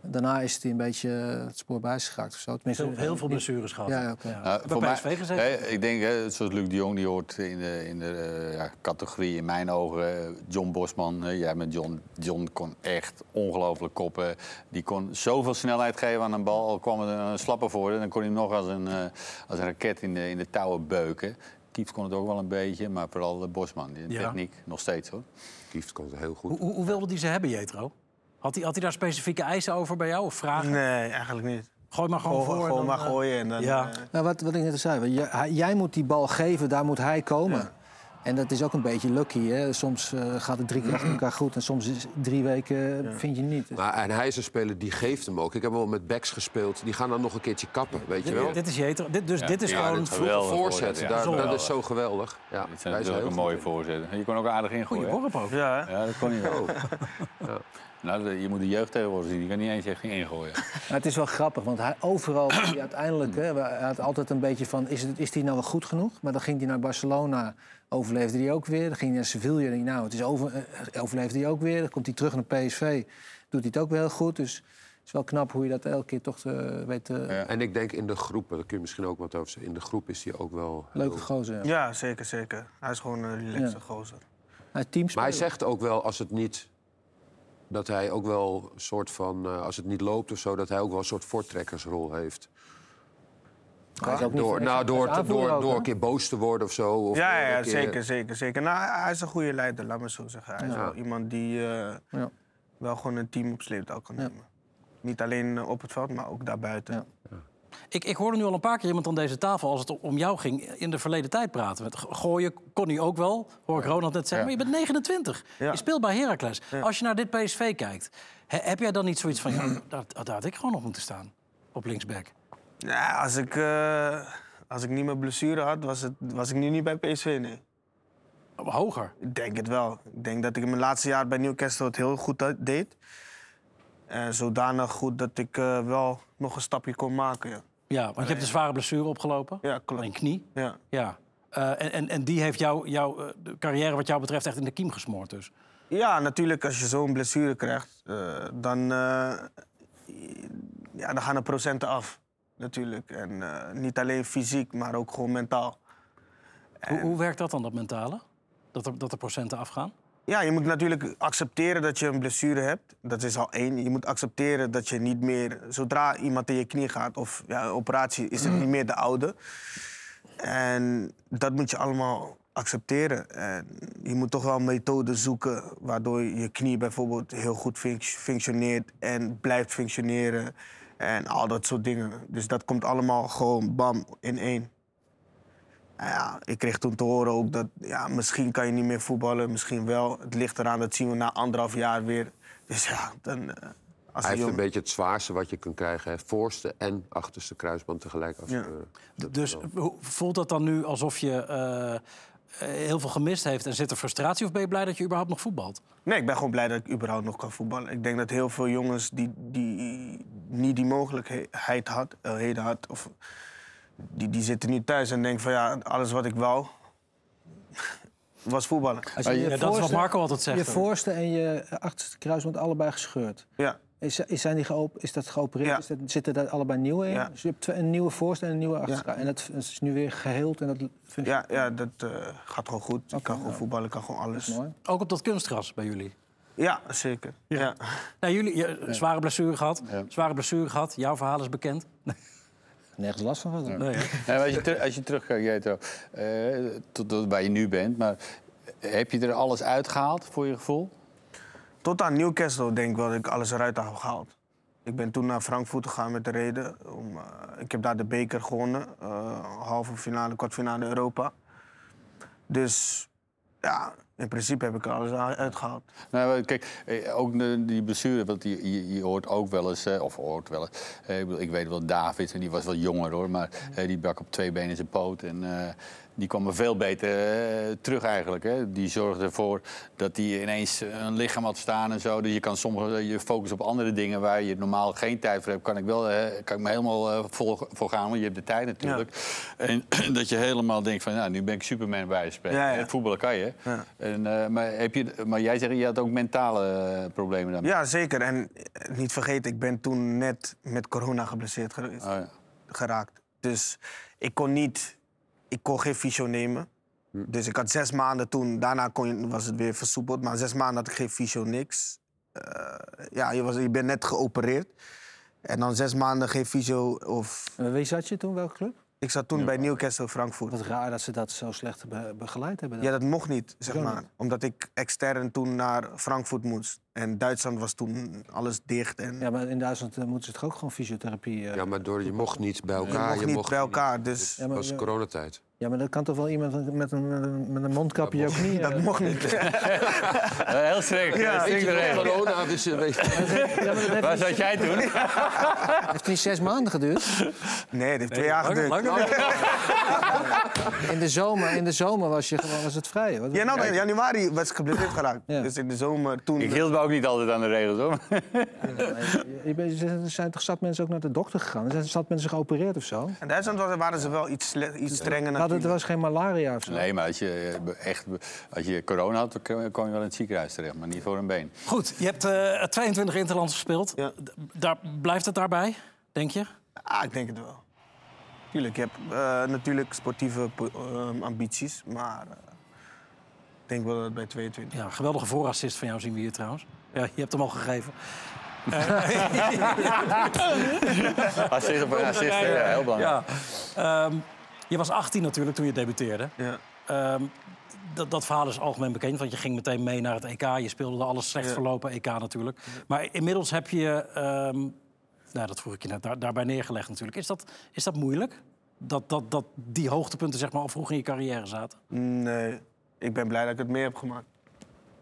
Daarna is hij een beetje het spoor bijgeraakt of zo. Tenminste, Heel, heel veel blessures gehad. Ja, ja, oké. Nou, Bij mij- hè, ik denk, hè, zoals Luc de Jong, die hoort in de, in de eh, ja, categorie in mijn ogen. John Bosman, hè, jij met John. John kon echt ongelooflijk koppen. Die kon zoveel snelheid geven aan een bal. Al kwam er een slapper voor, dan kon hij hem nog als een, eh, als een raket in de, in de touwen beuken. Kieft kon het ook wel een beetje, maar vooral de Bosman. Die Ja. techniek, nog steeds hoor. Kieft kon het heel goed. Hoe, hoe, hoe wilde hij ze hebben, Jetro? Had hij, had hij daar specifieke eisen over bij jou of vragen? Nee, eigenlijk niet. Gooi maar gewoon, Gewoon, voor. en gewoon dan, maar eh, gooien en dan... ja. eh, Nou, wat, wat ik net al zei, jij, jij moet die bal geven, daar moet hij komen. En dat is ook een beetje lucky. Hè? Soms eh, gaat het drie keer achter elkaar goed en soms is drie weken eh, vind je niet. Maar, en hij is een speler die geeft hem ook. Ik heb wel met backs gespeeld. Die gaan dan nog een keertje kappen, weet je wel. Dit is Jetro. Dit, dus dit is ja, gewoon... voorzet, voorzet, ja. daar- dat is zo geweldig. Ja, Dit zijn is natuurlijk een mooie in. voorzetten. Je kon ook aardig ingooien. Goeie worp ook. ja? Ja, dat kon hij wel. (laughs) Nou, de- je moet de jeugd tegenwoordig zien. Die kan niet eens echt ingooien. (laughs) Maar het is wel grappig, want hij, overal (coughs) hij uiteindelijk... Hè, hij had altijd een beetje van, is, het, is die nou wel goed genoeg? Maar dan ging hij naar Barcelona, overleefde hij ook weer. Dan ging hij naar Sevilla, denk ik, nou, het is over, eh, overleefde hij ook weer. Dan komt hij terug naar PSV, doet hij het ook wel heel goed. Dus het is wel knap hoe je dat elke keer toch eh, weet... te Ja. En ik denk in de groep, daar kun je misschien ook wat over zeggen. In de groep is hij ook wel... Leuke gozer. Ja. ja, zeker, zeker. Hij is gewoon een relaxe Ja. gozer. Hij teamspeler. Maar hij zegt ook wel, als het niet... Dat hij ook wel een soort van... eh, als het niet loopt of zo, dat hij ook wel een soort voortrekkersrol heeft. Hij is ook niet Door, nou, door, door, ook, door een keer boos te worden of zo. Of Ja, ja, een ja, keer- zeker, zeker, zeker. Nou, hij is een goede leider, laat me zo zeggen. Hij is wel iemand die eh, Ja. wel gewoon een team op sleeptouw kan Ja. nemen. Niet alleen eh, op het veld, maar ook daarbuiten. Ja. Ik, ik hoorde nu al een paar keer iemand aan deze tafel, als het om jou ging, in de verleden tijd praten. Met go- gooien kon hij ook wel, hoor ik Ronald net zeggen. Ja. Maar je bent 29. Ja. Je speelt bij Heracles. Als je naar dit PSV kijkt, he- heb jij dan niet zoiets van... Ja, daar, daar had ik gewoon nog moeten staan, op linksback? Ja, als, ik, eh, als ik niet mijn blessure had, was, het, was ik nu niet bij PSV, nee. Hoger. Ik denk het wel. Ik denk dat ik in mijn laatste jaar bij Newcastle het heel goed deed. En zodanig goed dat ik eh, wel nog een stapje kon maken, ja. Ja, want je hebt een zware blessure opgelopen. Ja, klopt. Een knie. Ja. Ja. Eh, en, en, en die heeft jou, jouw de carrière wat jou betreft echt in de kiem gesmoord dus. Ja, natuurlijk, als je zo'n blessure krijgt, dan, ja, dan gaan de procenten af. Natuurlijk. En eh, niet alleen fysiek, maar ook gewoon mentaal. Hoe, hoe werkt dat dan, dat mentale? Dat er, dat de procenten afgaan? Ja, je moet natuurlijk accepteren dat je een blessure hebt. Dat is al één. Je moet accepteren dat je niet meer... Zodra iemand in je knie gaat of ja, een operatie, is het niet meer de oude. En dat moet je allemaal accepteren. En je moet toch wel een methode zoeken waardoor je knie bijvoorbeeld heel goed func- functioneert en blijft functioneren. En al dat soort dingen. Dus dat komt allemaal gewoon bam in één. Nou ja, ik kreeg toen te horen ook dat ja, misschien kan je niet meer voetballen, misschien wel. Het ligt eraan, dat zien we na anderhalf jaar weer. Dus ja, dan... eh, als Hij heeft een beetje het zwaarste wat je kunt krijgen. Hè. Voorste en achterste kruisband tegelijk afscheuren. D- Dus hoe- voelt dat dan nu alsof je eh, eh, heel veel gemist heeft en zit er frustratie? Of ben je blij dat je überhaupt nog voetbalt? Nee, ik ben gewoon blij dat ik überhaupt nog kan voetballen. Ik denk dat heel veel jongens die, die niet die mogelijkheid had, eh, heden had, of die, die zitten nu thuis en denken van ja, alles wat ik wou (laughs) was voetballen. Als je Ja, je dat is wat Marco altijd zegt, Je voorste en je achterste kruisband allebei gescheurd. Ja, Is, is, zijn die geop, is dat geopereerd? Ja. Is dat, zitten daar allebei nieuwe in? Ja. Dus je hebt een nieuwe voorste en een nieuwe achterste. En dat is nu weer geheeld en dat Ja, ja dat eh, gaat gewoon goed. Ik kan gewoon voetballen, ik kan gewoon alles. mooi. Ook op dat kunstgras bij jullie. Ja, zeker. Ja. Nou, jullie, je, zware blessure gehad. Ja. Zware blessure gehad. Jouw verhaal is bekend. (laughs) Nergens last van gehad. Nee, (laughs) als, je als je terugkijkt, Jetro, eh, tot, tot waar je nu bent, maar heb je er alles uitgehaald voor je gevoel? Tot aan Newcastle denk ik wel dat ik alles eruit heb gehaald. Ik ben toen naar Frankfurt gegaan met de reden. Om, eh, ik heb daar de beker gewonnen. eh, halve finale, kwartfinale Europa. Dus ja, in principe heb ik er alles uit- uitgehaald. Nou, kijk, eh, ook de, die blessure, want je, je, je hoort ook wel eens, of hoort wel eens, ik, bedoel, ik weet wel, David, en die was wel jonger hoor, maar die brak op twee benen zijn poot. En die kwam er veel beter eh, terug eigenlijk. Hè. Die zorgde ervoor dat hij ineens een lichaam had staan en zo. Dus je kan sommige, je focus op andere dingen waar je normaal geen tijd voor hebt. Kan ik wel, kan ik me helemaal eh, vol, voor gaan, want je hebt de tijd natuurlijk. En (clears throat) dat je helemaal denkt van, nou, nu ben ik Superman bij. Ja, ja. Het voetballen kan je. En, eh, maar, heb je, maar jij zegt, je had ook mentale problemen daarmee. Ja, zeker. En niet vergeten, ik ben toen net met corona geblesseerd. Oh, ja. geraakt. Dus ik kon niet, ik kon geen fysio nemen. Dus ik had zes maanden toen, daarna kon je, was het weer versoepeld, maar zes maanden had ik geen fysio, niks. Eh, ja, je, was, je bent net geopereerd. En dan zes maanden geen fysio of... En wie zat je toen? Welke club? Ik zat toen bij Newcastle Frankfurt. Wat raar dat ze dat zo slecht be- begeleid hebben. Ja, dat mocht niet, zeg maar. Omdat ik extern toen naar Frankfurt moest. En Duitsland was toen alles dicht. En Ja, maar in Duitsland eh, moeten ze toch ook gewoon fysiotherapie... eh, Ja, maar door, je mocht niet bij je elkaar. mocht niet bij elkaar. Dus Ja, maar- Dat was coronatijd. Ja, maar dat kan toch wel iemand met een, met een, met een mondkapje je knie... (laughs) dat eh, mocht niet. (laughs) Heel strikt. Ja. Ja, je, corona, dus, weet je, Ja, maar dat heeft, (laughs) Waar niet, zat jij toen? heeft niet zes maanden geduurd. Nee, het heeft twee jaar geduurd. In de zomer, in de zomer was, je gewoon, was het vrij. Wat- Ja, nou, in januari was ik geblesseerd geraakt. Ja. Dus in de zomer toen... Ik hield ook niet altijd aan de regels, hoor. (laughs) Je bent- Er zijn toch zat mensen ook naar de dokter gegaan? Er zijn zat mensen geopereerd of zo? In Duitsland was- waren ze wel iets, iets strenger Dat het natuurlijk. was geen malaria of zo. Nee, maar als je eh, echt als je corona had, dan kwam je wel in het ziekenhuis terecht, maar niet voor een been. Goed, je hebt eh 22 interlands gespeeld. Ja. Daar, blijft het daarbij, denk je? Ah, ik denk het wel. Tuurlijk, je hebt eh, natuurlijk sportieve po- eh, ambities, maar eh, denk wel dat het bij 22. Ja, geweldige voorassist van jou zien we hier trouwens. Ja, je hebt hem al gegeven. (laughs) Assist op een assist, ja, heel belangrijk. Ja. Ehm, je was 18 natuurlijk toen je debuteerde. Ja. Ehm, dat, dat verhaal is algemeen bekend, want je ging meteen mee naar het EK. Je speelde de alles slecht Ja. verlopen EK natuurlijk. Maar inmiddels heb je, ehm, nou, dat vroeg ik je net, daar, daarbij neergelegd natuurlijk. Is dat, is dat moeilijk? Dat, dat, dat die hoogtepunten zeg maar, al vroeg in je carrière zaten? Nee, ik ben blij dat ik het mee heb gemaakt.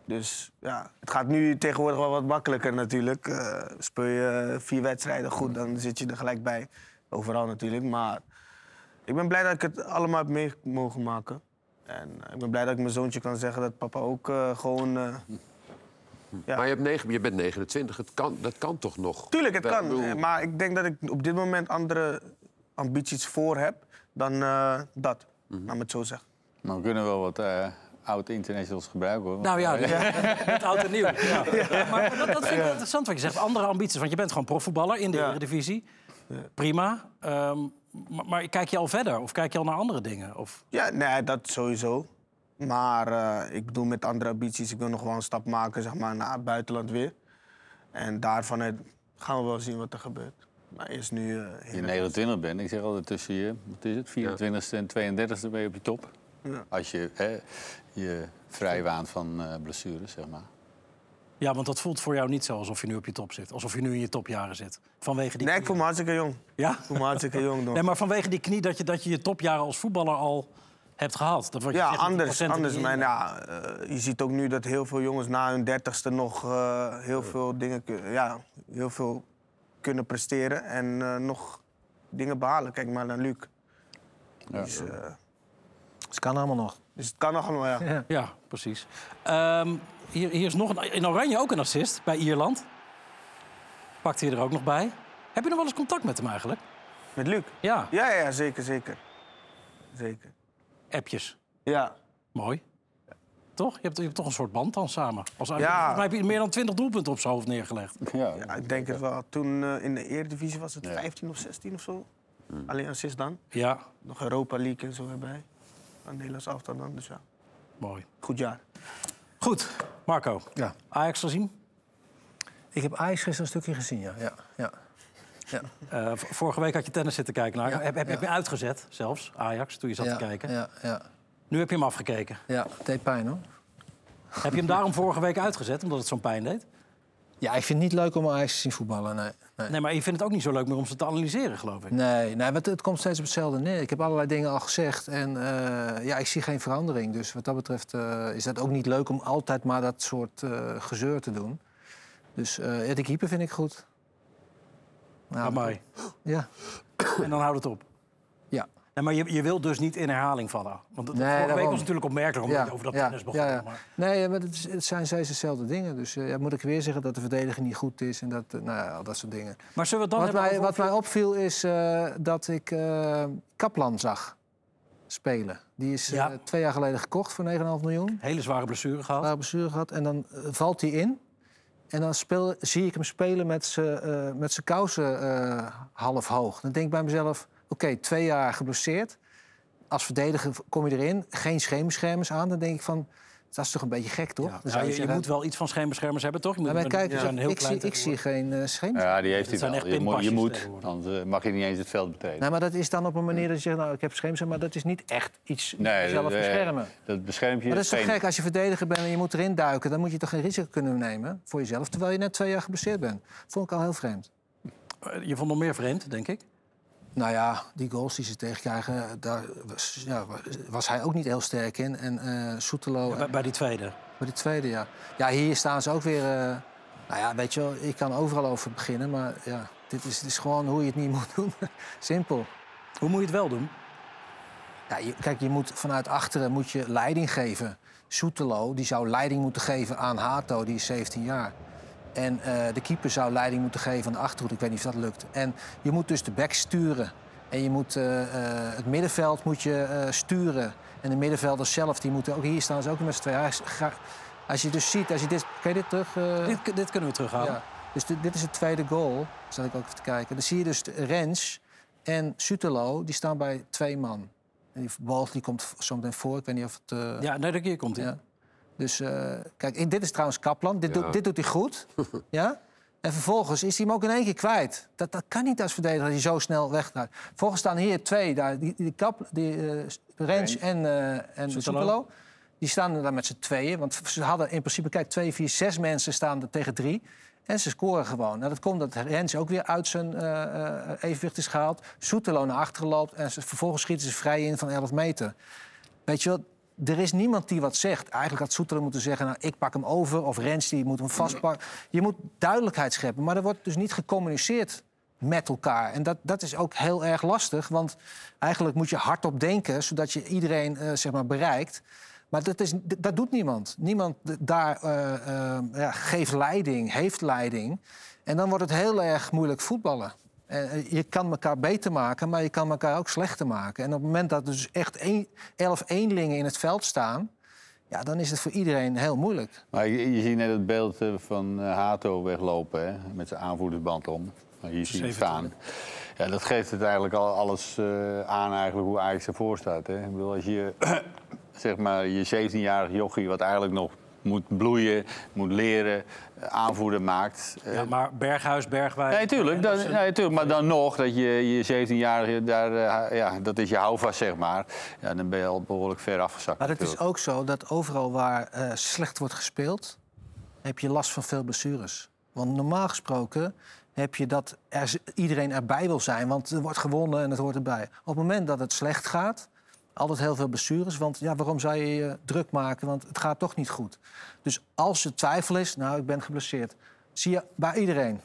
Dus ja, het gaat nu tegenwoordig wel wat makkelijker natuurlijk. Eh, speel je vier wedstrijden goed, dan zit je er gelijk bij. Overal natuurlijk, maar ik ben blij dat ik het allemaal heb mee mogen maken. En eh, ik ben blij dat ik mijn zoontje kan zeggen dat papa ook eh, gewoon... eh, Ja. Maar je, hebt negen, je bent 29, het kan, dat kan toch nog? Tuurlijk, het Wel, kan. bedoel, eh, Maar ik denk dat ik op dit moment andere ambities voor heb dan eh, dat. Laat me het zo zeggen. Maar we kunnen wel wat eh oud-internationals gebruiken, hoor. Nou ja, (laughs) het oud en nieuw. Ja. Maar dat, dat vind ik wel interessant wat je zegt. Andere ambities, want je bent gewoon profvoetballer in de Ja. Eredivisie. Prima. Ehm, maar, maar kijk je al verder? Of kijk je al naar andere dingen? Of... Ja, nee, dat sowieso. Maar eh, ik bedoel met andere ambities. Ik wil nog wel een stap maken zeg maar, naar het buitenland weer. En daarvan uit gaan we wel zien wat er gebeurt. Maar eerst nu... eh, je 29 bent, ik zeg altijd tussen je, wat is het, 24ste en 32ste ben je op je top. Ja. Als je hè, je vrij waant van eh, blessures, zeg maar. Ja, want dat voelt voor jou niet zo alsof je nu op je top zit. Alsof je nu in je topjaren zit. Vanwege die Nee, ik voel me hartstikke jong. Ja? Ik voel me hartstikke jong. (laughs) nog. Nee, maar vanwege die knie dat je dat je, je topjaren als voetballer al hebt gehad. Dat wat je Ja, anders. anders. Maar ja, eh, je ziet ook nu dat heel veel jongens na hun dertigste nog eh, heel veel dingen ja, heel veel kunnen presteren en eh, nog dingen behalen. Kijk maar naar Luc. Ja. Dus, Het kan allemaal nog. dus het kan nog allemaal, ja. Ja. Ja, precies. Ehm, hier, hier is nog een, in Oranje ook een assist bij Ierland. Pakt hij er ook nog bij. Heb je nog wel eens contact met hem eigenlijk? Met Luc? Ja, Ja, ja, zeker, zeker. Zeker. appjes. Ja. Mooi. toch? Je hebt, je hebt toch een soort band dan samen. Als, Ja. Volgens mij heb je meer dan 20 doelpunten op zijn hoofd neergelegd. Ja, Ja, ik denk het wel. Toen eh, in de Eredivisie was het Ja. 15 of 16 of zo. Alleen assist dan. Ja, Nog Europa League en zo erbij. Aan Nederlands elftal dan, dus ja. mooi. Goed jaar. Goed, Marco. Ja. Ajax gezien? Ik heb Ajax gisteren een stukje gezien, ja. ja, ja. ja. Eh, vorige week had je tennis zitten kijken. naar. Ja, heb, heb, je uitgezet zelfs, Ajax, toen je zat ja, te kijken? Ja, ja, Nu heb je hem afgekeken. ja, het deed pijn hoor. heb je hem daarom vorige week uitgezet, omdat het zo'n pijn deed? Ja, ik vind het niet leuk om Ajax te zien voetballen, nee. Nee. Nee, maar je vindt het ook niet zo leuk meer om ze te analyseren, geloof ik. Nee, nee want het komt steeds op hetzelfde neer. Ik heb allerlei dingen al gezegd en eh, ja, ik zie geen verandering. Dus wat dat betreft eh, is dat ook niet leuk om altijd maar dat soort eh, gezeur te doen. Dus ja, de keeper vind ik goed. Nou, Amai. Ja. En dan houdt het op. Ja. Nee, maar je, je wilt dus niet in herhaling vallen. Want Nee, vorige week was natuurlijk opmerkelijk omdat je over dat tennis begon. ja, ja. Maar, Nee, maar het, zijn steeds dezelfde dingen. Dus ja, moet ik weer zeggen dat de verdediging niet goed is en dat, eh, nou ja, al dat soort dingen. maar zullen we dan Wat mij, over- wat mij opviel is eh, dat ik Kaplan zag spelen. Die is Ja. twee jaar geleden gekocht voor 9,5 miljoen. Hele zware blessure gehad. Zware blessure gehad. En dan valt hij in. En dan speel, zie ik hem spelen met zijn met zijn kousen half hoog. Dan denk ik bij mezelf, oké, twee jaar geblesseerd. Als verdediger kom je erin, geen schemerschermers aan. Dan denk ik van, dat is toch een beetje gek, toch? Ja. Dan Ja, je, je zeggen- moet wel iets van scheenbeschermers hebben, toch? Je moet Maar kijk, die zijn heel ik, klein zie, ik zie geen uh, schemerschermers. Ja, die heeft hij zijn wel. echt Je moet, je moet tegenwoordig. anders eh, mag je niet eens het veld betreden. Nee, maar dat is dan op een manier dat je zegt, nou, ik heb schemerschermers, maar dat is niet echt iets Nee, zelf dat, eh, beschermen. Dat beschermt je. Maar dat is toch geen- gek, als je verdediger bent en je moet erin duiken... dan moet je toch geen risico kunnen nemen voor jezelf... terwijl je net twee jaar geblesseerd bent. Vond ik al heel vreemd. Je vond nog meer vreemd, denk ik. Nou ja, die goals die ze tegenkrijgen, daar was, ja, was hij ook niet heel sterk in. En eh Soetelo, Ja, bij, bij die tweede. bij die tweede, ja. Ja, hier staan ze ook weer... eh, nou ja, weet je wel, ik kan overal over beginnen... maar ja, dit is, dit is gewoon hoe je het niet (laughs) moet doen. Simpel. Hoe moet je het wel doen? Ja, je- kijk, je moet vanuit achteren moet je leiding geven. Soetelo die zou leiding moeten geven aan Hato, die is 17 jaar. En eh, de keeper zou leiding moeten geven aan de achterhoede. Ik weet niet of dat lukt. En je moet dus de back sturen. En je moet eh, eh, het middenveld moet je sturen. En de middenvelders zelf, die moeten ook hier staan ze ook met z'n tweeën. Als je dus ziet, als je dit, kan je dit terug? Dit, dit kunnen we terughalen. ja. Dus dit, dit is het tweede goal. Zat ik ook even te kijken. Dan zie je dus Rens en Sutelo, die staan bij twee man. En die bal die komt zo meteen voor. Ik weet niet of het... Ja, nee, daar komt hij. ja. Dus eh, kijk, dit is trouwens Kaplan. Dit, Ja. doet, dit doet hij goed. (laughs) ja? En vervolgens is hij hem ook in één keer kwijt. Dat, dat kan niet als verdediger dat hij zo snel weggaat. Volgens staan hier twee, daar, die, die, Kap, die eh, Rens en, eh en. Die staan er daar met z'n tweeën. Want ze hadden in principe, kijk, twee, vier, zes mensen staan er tegen drie. En ze scoren gewoon. Nou, dat komt dat Rens ook weer uit zijn evenwicht is gehaald. Soetelo naar achteren loopt. En ze, vervolgens schieten ze vrij in van 11 meter. Weet je wel, er is niemand die wat zegt. Eigenlijk had Soetelo moeten zeggen, nou, ik pak hem over. Of Rens, die moet hem vastpakken. Je moet duidelijkheid scheppen. Maar er wordt dus niet gecommuniceerd met elkaar. En dat, dat is ook heel erg lastig. Want eigenlijk moet je hardop denken... zodat je iedereen eh, zeg maar bereikt. Maar dat, is, dat doet niemand. Niemand daar eh, eh, ja, geeft leiding, heeft leiding. En dan wordt het heel erg moeilijk voetballen. Eh, je kan elkaar beter maken, maar je kan elkaar ook slechter maken. En op het moment dat er dus echt één- elf eenlingen in het veld staan... Ja, dan is het voor iedereen heel moeilijk. Maar je, je ziet net het beeld eh, van eh, Hato weglopen hè, met zijn aanvoerdersband om. Hier zie je hem 27. staan. Ja, dat geeft het eigenlijk al alles eh, aan eigenlijk hoe Ajax ervoor staat. Hè. Ik bedoel, als je (clears throat) zeg maar je 17-jarig jochie wat eigenlijk nog moet bloeien, moet leren, eh, aanvoerder maakt. eh, Ja, maar Berghuis, Bergwijn... Nee, tuurlijk. Dan, nee, tuurlijk. Maar dan nog, dat je je 17-jarige, daar, eh, ja, dat is je houvast, zeg maar. Ja, dan ben je al behoorlijk ver afgezakt. Maar het is ook zo dat overal waar eh, slecht wordt gespeeld... heb je last van veel blessures. Want normaal gesproken heb je dat er, iedereen erbij wil zijn... want er wordt gewonnen en het hoort erbij. Op het moment dat het slecht gaat, altijd heel veel blessures. Want ja, waarom zou je je druk maken? Want het gaat toch niet goed. Dus als er twijfel is, nou, ik ben geblesseerd... zie je bij iedereen.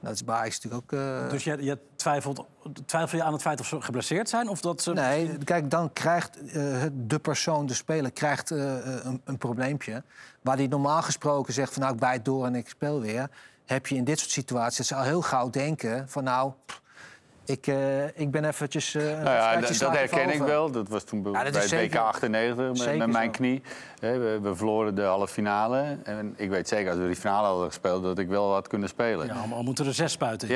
Dat is bij Ajax natuurlijk ook... eh, Dus je, je twijfelt, twijfel je aan het feit of ze geblesseerd zijn? Of dat ze... Nee, kijk, dan krijgt eh, de persoon, de speler, krijgt eh, een, een probleempje. Waar hij normaal gesproken zegt van nou, ik bijt door en ik speel weer. Heb je in dit soort situaties dat ze al heel gauw denken van nou, pff, Ik, eh, ik ben eventjes... eh, een Nou ja, dat, herken ik wel. Dat was toen bij Ja, dat bij is het WK zeker- 98 met, zeker met mijn zo. knie. Hè, We, we verloren de halve finale. En ik weet zeker, als we die finale hadden gespeeld... dat ik wel had kunnen spelen. Ja, Ja, al moeten er zes spuiten.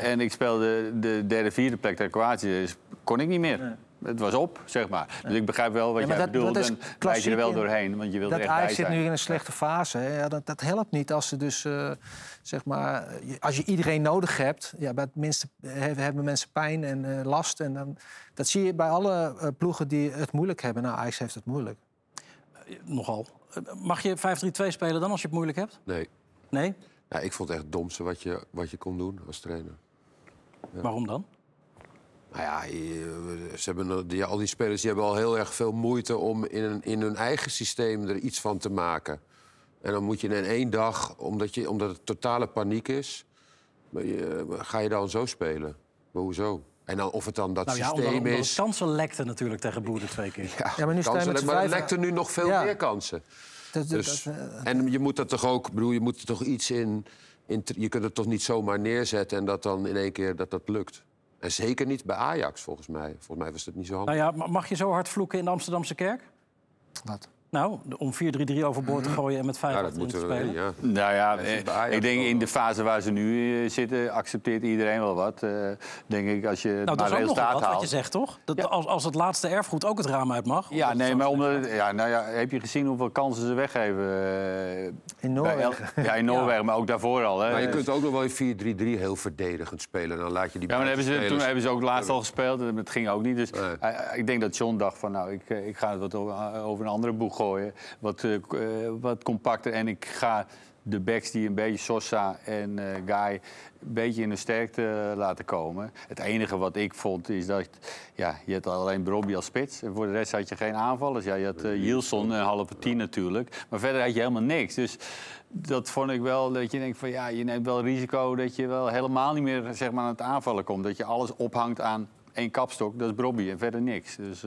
en ik speelde de derde, vierde plek tegen Kroatië. Dus kon ik niet meer. Het was op, zeg maar. Dus ik begrijp wel wat Ja, maar jij dat- bedoelt. dat is En wijs je er wel doorheen, want je wil er Dat echt bij Ajax zit zijn. nu in een slechte fase. Hè. Ja, dat, dat helpt niet als, ze dus, eh, zeg maar, als je iedereen nodig hebt. Ja, bij het minste hebben, hebben mensen pijn en eh, last. En dan, dat zie je bij alle eh, ploegen die het moeilijk hebben. Nou, Ajax heeft het moeilijk. Nogal. Eh, Mag je 5-3-2 spelen dan als je het moeilijk hebt? Nee. Nee? Ja, ik vond het echt het domste wat je, wat je kon doen als trainer. Waarom dan? Nou ja, ze hebben, die, al die spelers die hebben al heel erg veel moeite om in, een, in hun eigen systeem er iets van te maken. En dan moet je in één dag, omdat, je, omdat het totale paniek is, je- ga je dan zo spelen. Maar hoezo? En dan, of het dan dat Nou ja, systeem omdat is. kansen lekte natuurlijk tegen Boerde twee keer. Ja, Ja, maar nu kansen, met maar er lekten nu nog veel Ja. meer kansen. Dat, dat- Dus, dat, eh, en je moet dat toch ook, ik bedoel, je moet er toch iets in, in. Je kunt het toch niet zomaar neerzetten en dat dan in één keer dat dat lukt. En zeker niet bij Ajax, volgens mij. Volgens mij was het niet zo handig. Nou ja, ma- mag je zo hard vloeken in de Amsterdamse kerk? wat? Nou, de- om 4-3-3 overboord te gooien en met 5 ja, dat moeten we. spelen. Ja. Nou ja, dat eh, ik denk in de fase waar ze nu eh, zitten, accepteert iedereen wel wat. Eh, denk ik, als je Nou, dat maar is ook nog wat, wat haalt. je zegt, toch? Dat Ja. als, als het laatste erfgoed ook het raam uit mag. Ja, nee, maar omdat het, ja, nou ja, heb je gezien hoeveel kansen ze weggeven? eh, In Noorwegen. Ja, in Noorwegen, maar ook daarvoor al. Hè. Maar je kunt ook nog wel in 4-3-3 heel verdedigend spelen. En dan laat je die Ja, maar dat hebben ze, toen hebben ze ook laatst al gespeeld. en Het ging ook niet. Dus Nee. ik denk dat John dacht van, nou, ik, ik ga het wat over, over een andere boeg gooien. Wat, eh, eh, wat compacter. En ik ga de backs die een beetje Sosa en eh, Guy een beetje in de sterkte laten komen. Het enige wat ik vond is dat ja, je had alleen Brobby als spits. En voor de rest had je geen aanvallers. Ja, je had uh, Yilson, een halve tien natuurlijk. Maar verder had je helemaal niks. Dus dat vond ik wel dat je denkt van ja, je neemt wel risico dat je wel helemaal niet meer zeg maar, aan het aanvallen komt. Dat je alles ophangt aan één kapstok, dat is Brobby en verder niks. Dus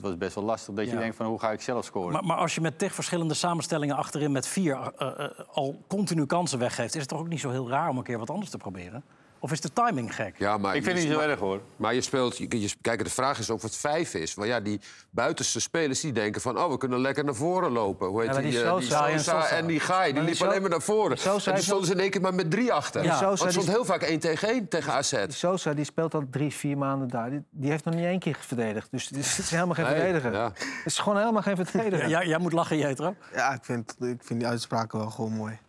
dat was best wel lastig. Dat je denkt van hoe ga ik zelf scoren. Maar, maar als je met tig verschillende samenstellingen achterin met vier eh, eh, al continu kansen weggeeft, is het toch ook niet zo heel raar om een keer wat anders te proberen? Of is de timing gek? Ja, maar ik vind het niet zo erg hoor. Maar je speelt, je, je- kijk, de vraag is of het vijf is. Want ja, die buitenste spelers die denken van... oh, we kunnen lekker naar voren lopen. Hoe heet Ja, maar die, die die Sosa en Sosa Sosa. en die Gaai, die liepen alleen maar naar voren. En toen stonden ze in één keer maar met drie achter. Sosa, Want het stond heel vaak één tegen één tegen AZ. Die Sosa die speelt al drie, vier maanden daar. Die, die heeft nog niet één keer verdedigd. Dus het is, helemaal geen Nee, verdediger. ja. Het is gewoon helemaal geen verdediger. Ja, jij moet lachen, Jetro. Ja, ik vind, ik vind die uitspraken wel gewoon mooi. (laughs)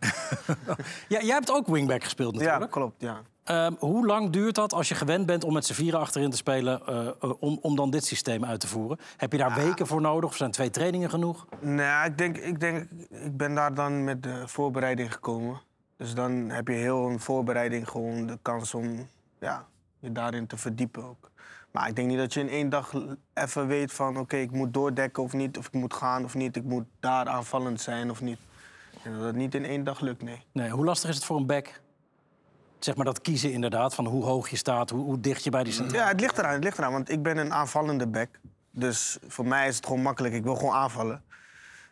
Ja, jij hebt ook wingback gespeeld Ja, natuurlijk. klopt, ja. Ehm, hoe lang duurt dat als je gewend bent om met z'n vieren achterin te spelen... eh, eh, om, dan dit systeem uit te voeren? Heb je daar weken voor nodig of zijn twee trainingen genoeg? Nee, ik denk, ik denk, ik ben daar dan met de voorbereiding gekomen. Dus dan heb je heel een voorbereiding gewoon de kans om ja, je daarin te verdiepen ook. Maar ik denk niet dat je in één dag even weet van... oké, ik moet doordekken of niet, of ik moet gaan of niet... ik moet daar aanvallend zijn of niet. En dat het niet in één dag lukt, nee. Nee, hoe lastig is het voor een back? Zeg maar dat kiezen inderdaad, van hoe hoog je staat, hoe, hoe dicht je bij die centraal... Ja, het ligt eraan, het ligt eraan. Want ik ben een aanvallende back. Dus voor mij is het gewoon makkelijk. Ik wil gewoon aanvallen.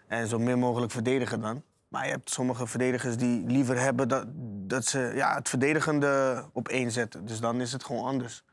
En zo min mogelijk verdedigen dan. Maar je hebt sommige verdedigers die liever hebben dat, dat ze ja, het verdedigende op één zetten. Dus dan is het gewoon anders.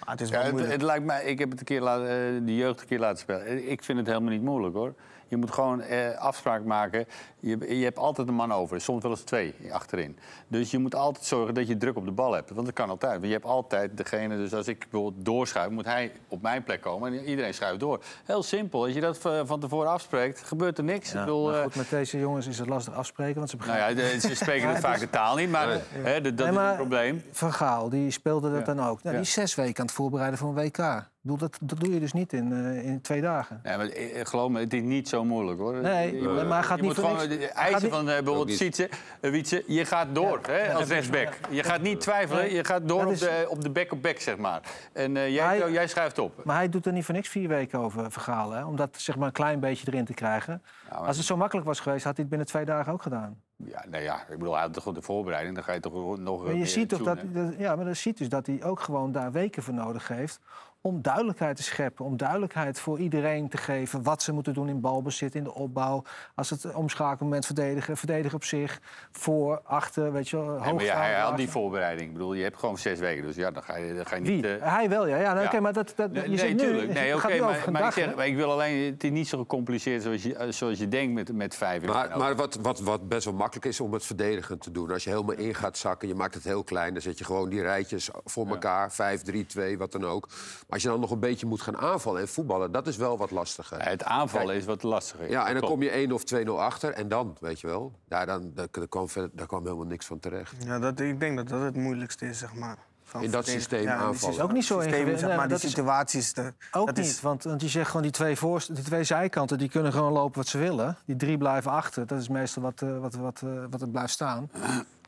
Maar het is Ja, wel het, moeilijk. het lijkt mij, ik heb het een keer laten, eh, de jeugd een keer laten spelen. Ik vind het helemaal niet moeilijk hoor. Je moet gewoon eh, afspraak maken. Je, je hebt altijd een man over, soms wel eens twee achterin. Dus je moet altijd zorgen dat je druk op de bal hebt. Want dat kan altijd. Want je hebt altijd degene, dus als ik bijvoorbeeld doorschuif, moet hij op mijn plek komen. En iedereen schuift door. Heel simpel. Als je dat eh, van tevoren afspreekt, gebeurt er niks. Ja, ik bedoel, maar eh, goed, met deze jongens is het lastig afspreken, want ze nou begrijpen... ja, de- ze spreken (laughs) Ja, vaak het de taal niet, maar hè, dat, is een probleem. Van Gaal, die speelde dat Ja. dan ook. Nou, Ja. Die is zes weken aan het voorbereiden voor een WK. Bedoel, dat, dat doe je dus niet in, eh, in twee dagen. Ja, maar eh, geloof me, het is niet zo moeilijk hoor. Nee, moet- maar hij gaat je niet moet voor gewoon de eisen van eh, bijvoorbeeld. Sietse, eh, Wietse, je gaat door hè, als rechtsback. Je gaat niet twijfelen, Nee. je gaat door op is- de, op de back op back, zeg maar. En eh, jij, Hij- jij schuift op. Maar hij doet er niet voor niks vier weken over verhalen. Hè? Om dat zeg maar, een klein beetje erin te krijgen. maar- Als het zo makkelijk was geweest, had hij het binnen twee dagen ook gedaan. Ja, nee, ja, ik bedoel, hij had toch de voorbereiding, dan ga je toch nog Maar je meer ziet toch dat- ja, maar dan ziet dus dat hij ook gewoon daar weken voor nodig heeft om duidelijkheid te scheppen, om duidelijkheid voor iedereen te geven wat ze moeten doen in balbezit, in de opbouw, als het omschakelmoment verdedigen, verdedigen op zich, voor, achter, weet je wel, Nee, ja, hij had die voorbereiding. Ik bedoel, je hebt gewoon zes weken, dus ja, dan ga je, dan ga je Wie? niet... eh, Hij wel, ja. ja, nou, ja. Oké, maar dat, dat, Nee, je nee, zegt nu, tuurlijk. het Nee, oké, nu maar, ik, zeg, maar ik wil alleen... Het is niet zo gecompliceerd zoals je, zoals je denkt met, met vijf. Maar, maar wat, wat, wat best wel makkelijk is om het verdedigend te doen. Als je helemaal in gaat zakken, je maakt het heel klein... dan zet je gewoon die rijtjes voor elkaar, 5, 3, 2, wat dan ook. Als je dan nog een beetje moet gaan aanvallen en voetballen... dat is wel wat lastiger. Ja, het aanvallen is wat lastiger. Ja, en dan kom je 1 of 2-0 achter en dan, weet je wel... Ja, dan, daar, daar, kwam, verder- daar kwam helemaal niks van terecht. Ja, dat, ik denk dat dat het moeilijkste is, zeg maar. Van In dat systeem aanvallen. systeem- Ook niet zo ingewikkeld. zeg maar, die dat is- situaties. de- Ook dat niet, is- want, want je zegt gewoon die twee, voorst, die twee zijkanten... die kunnen gewoon lopen wat ze willen. Die drie blijven achter. Dat is meestal wat, eh, wat, wat, eh, wat er blijft staan.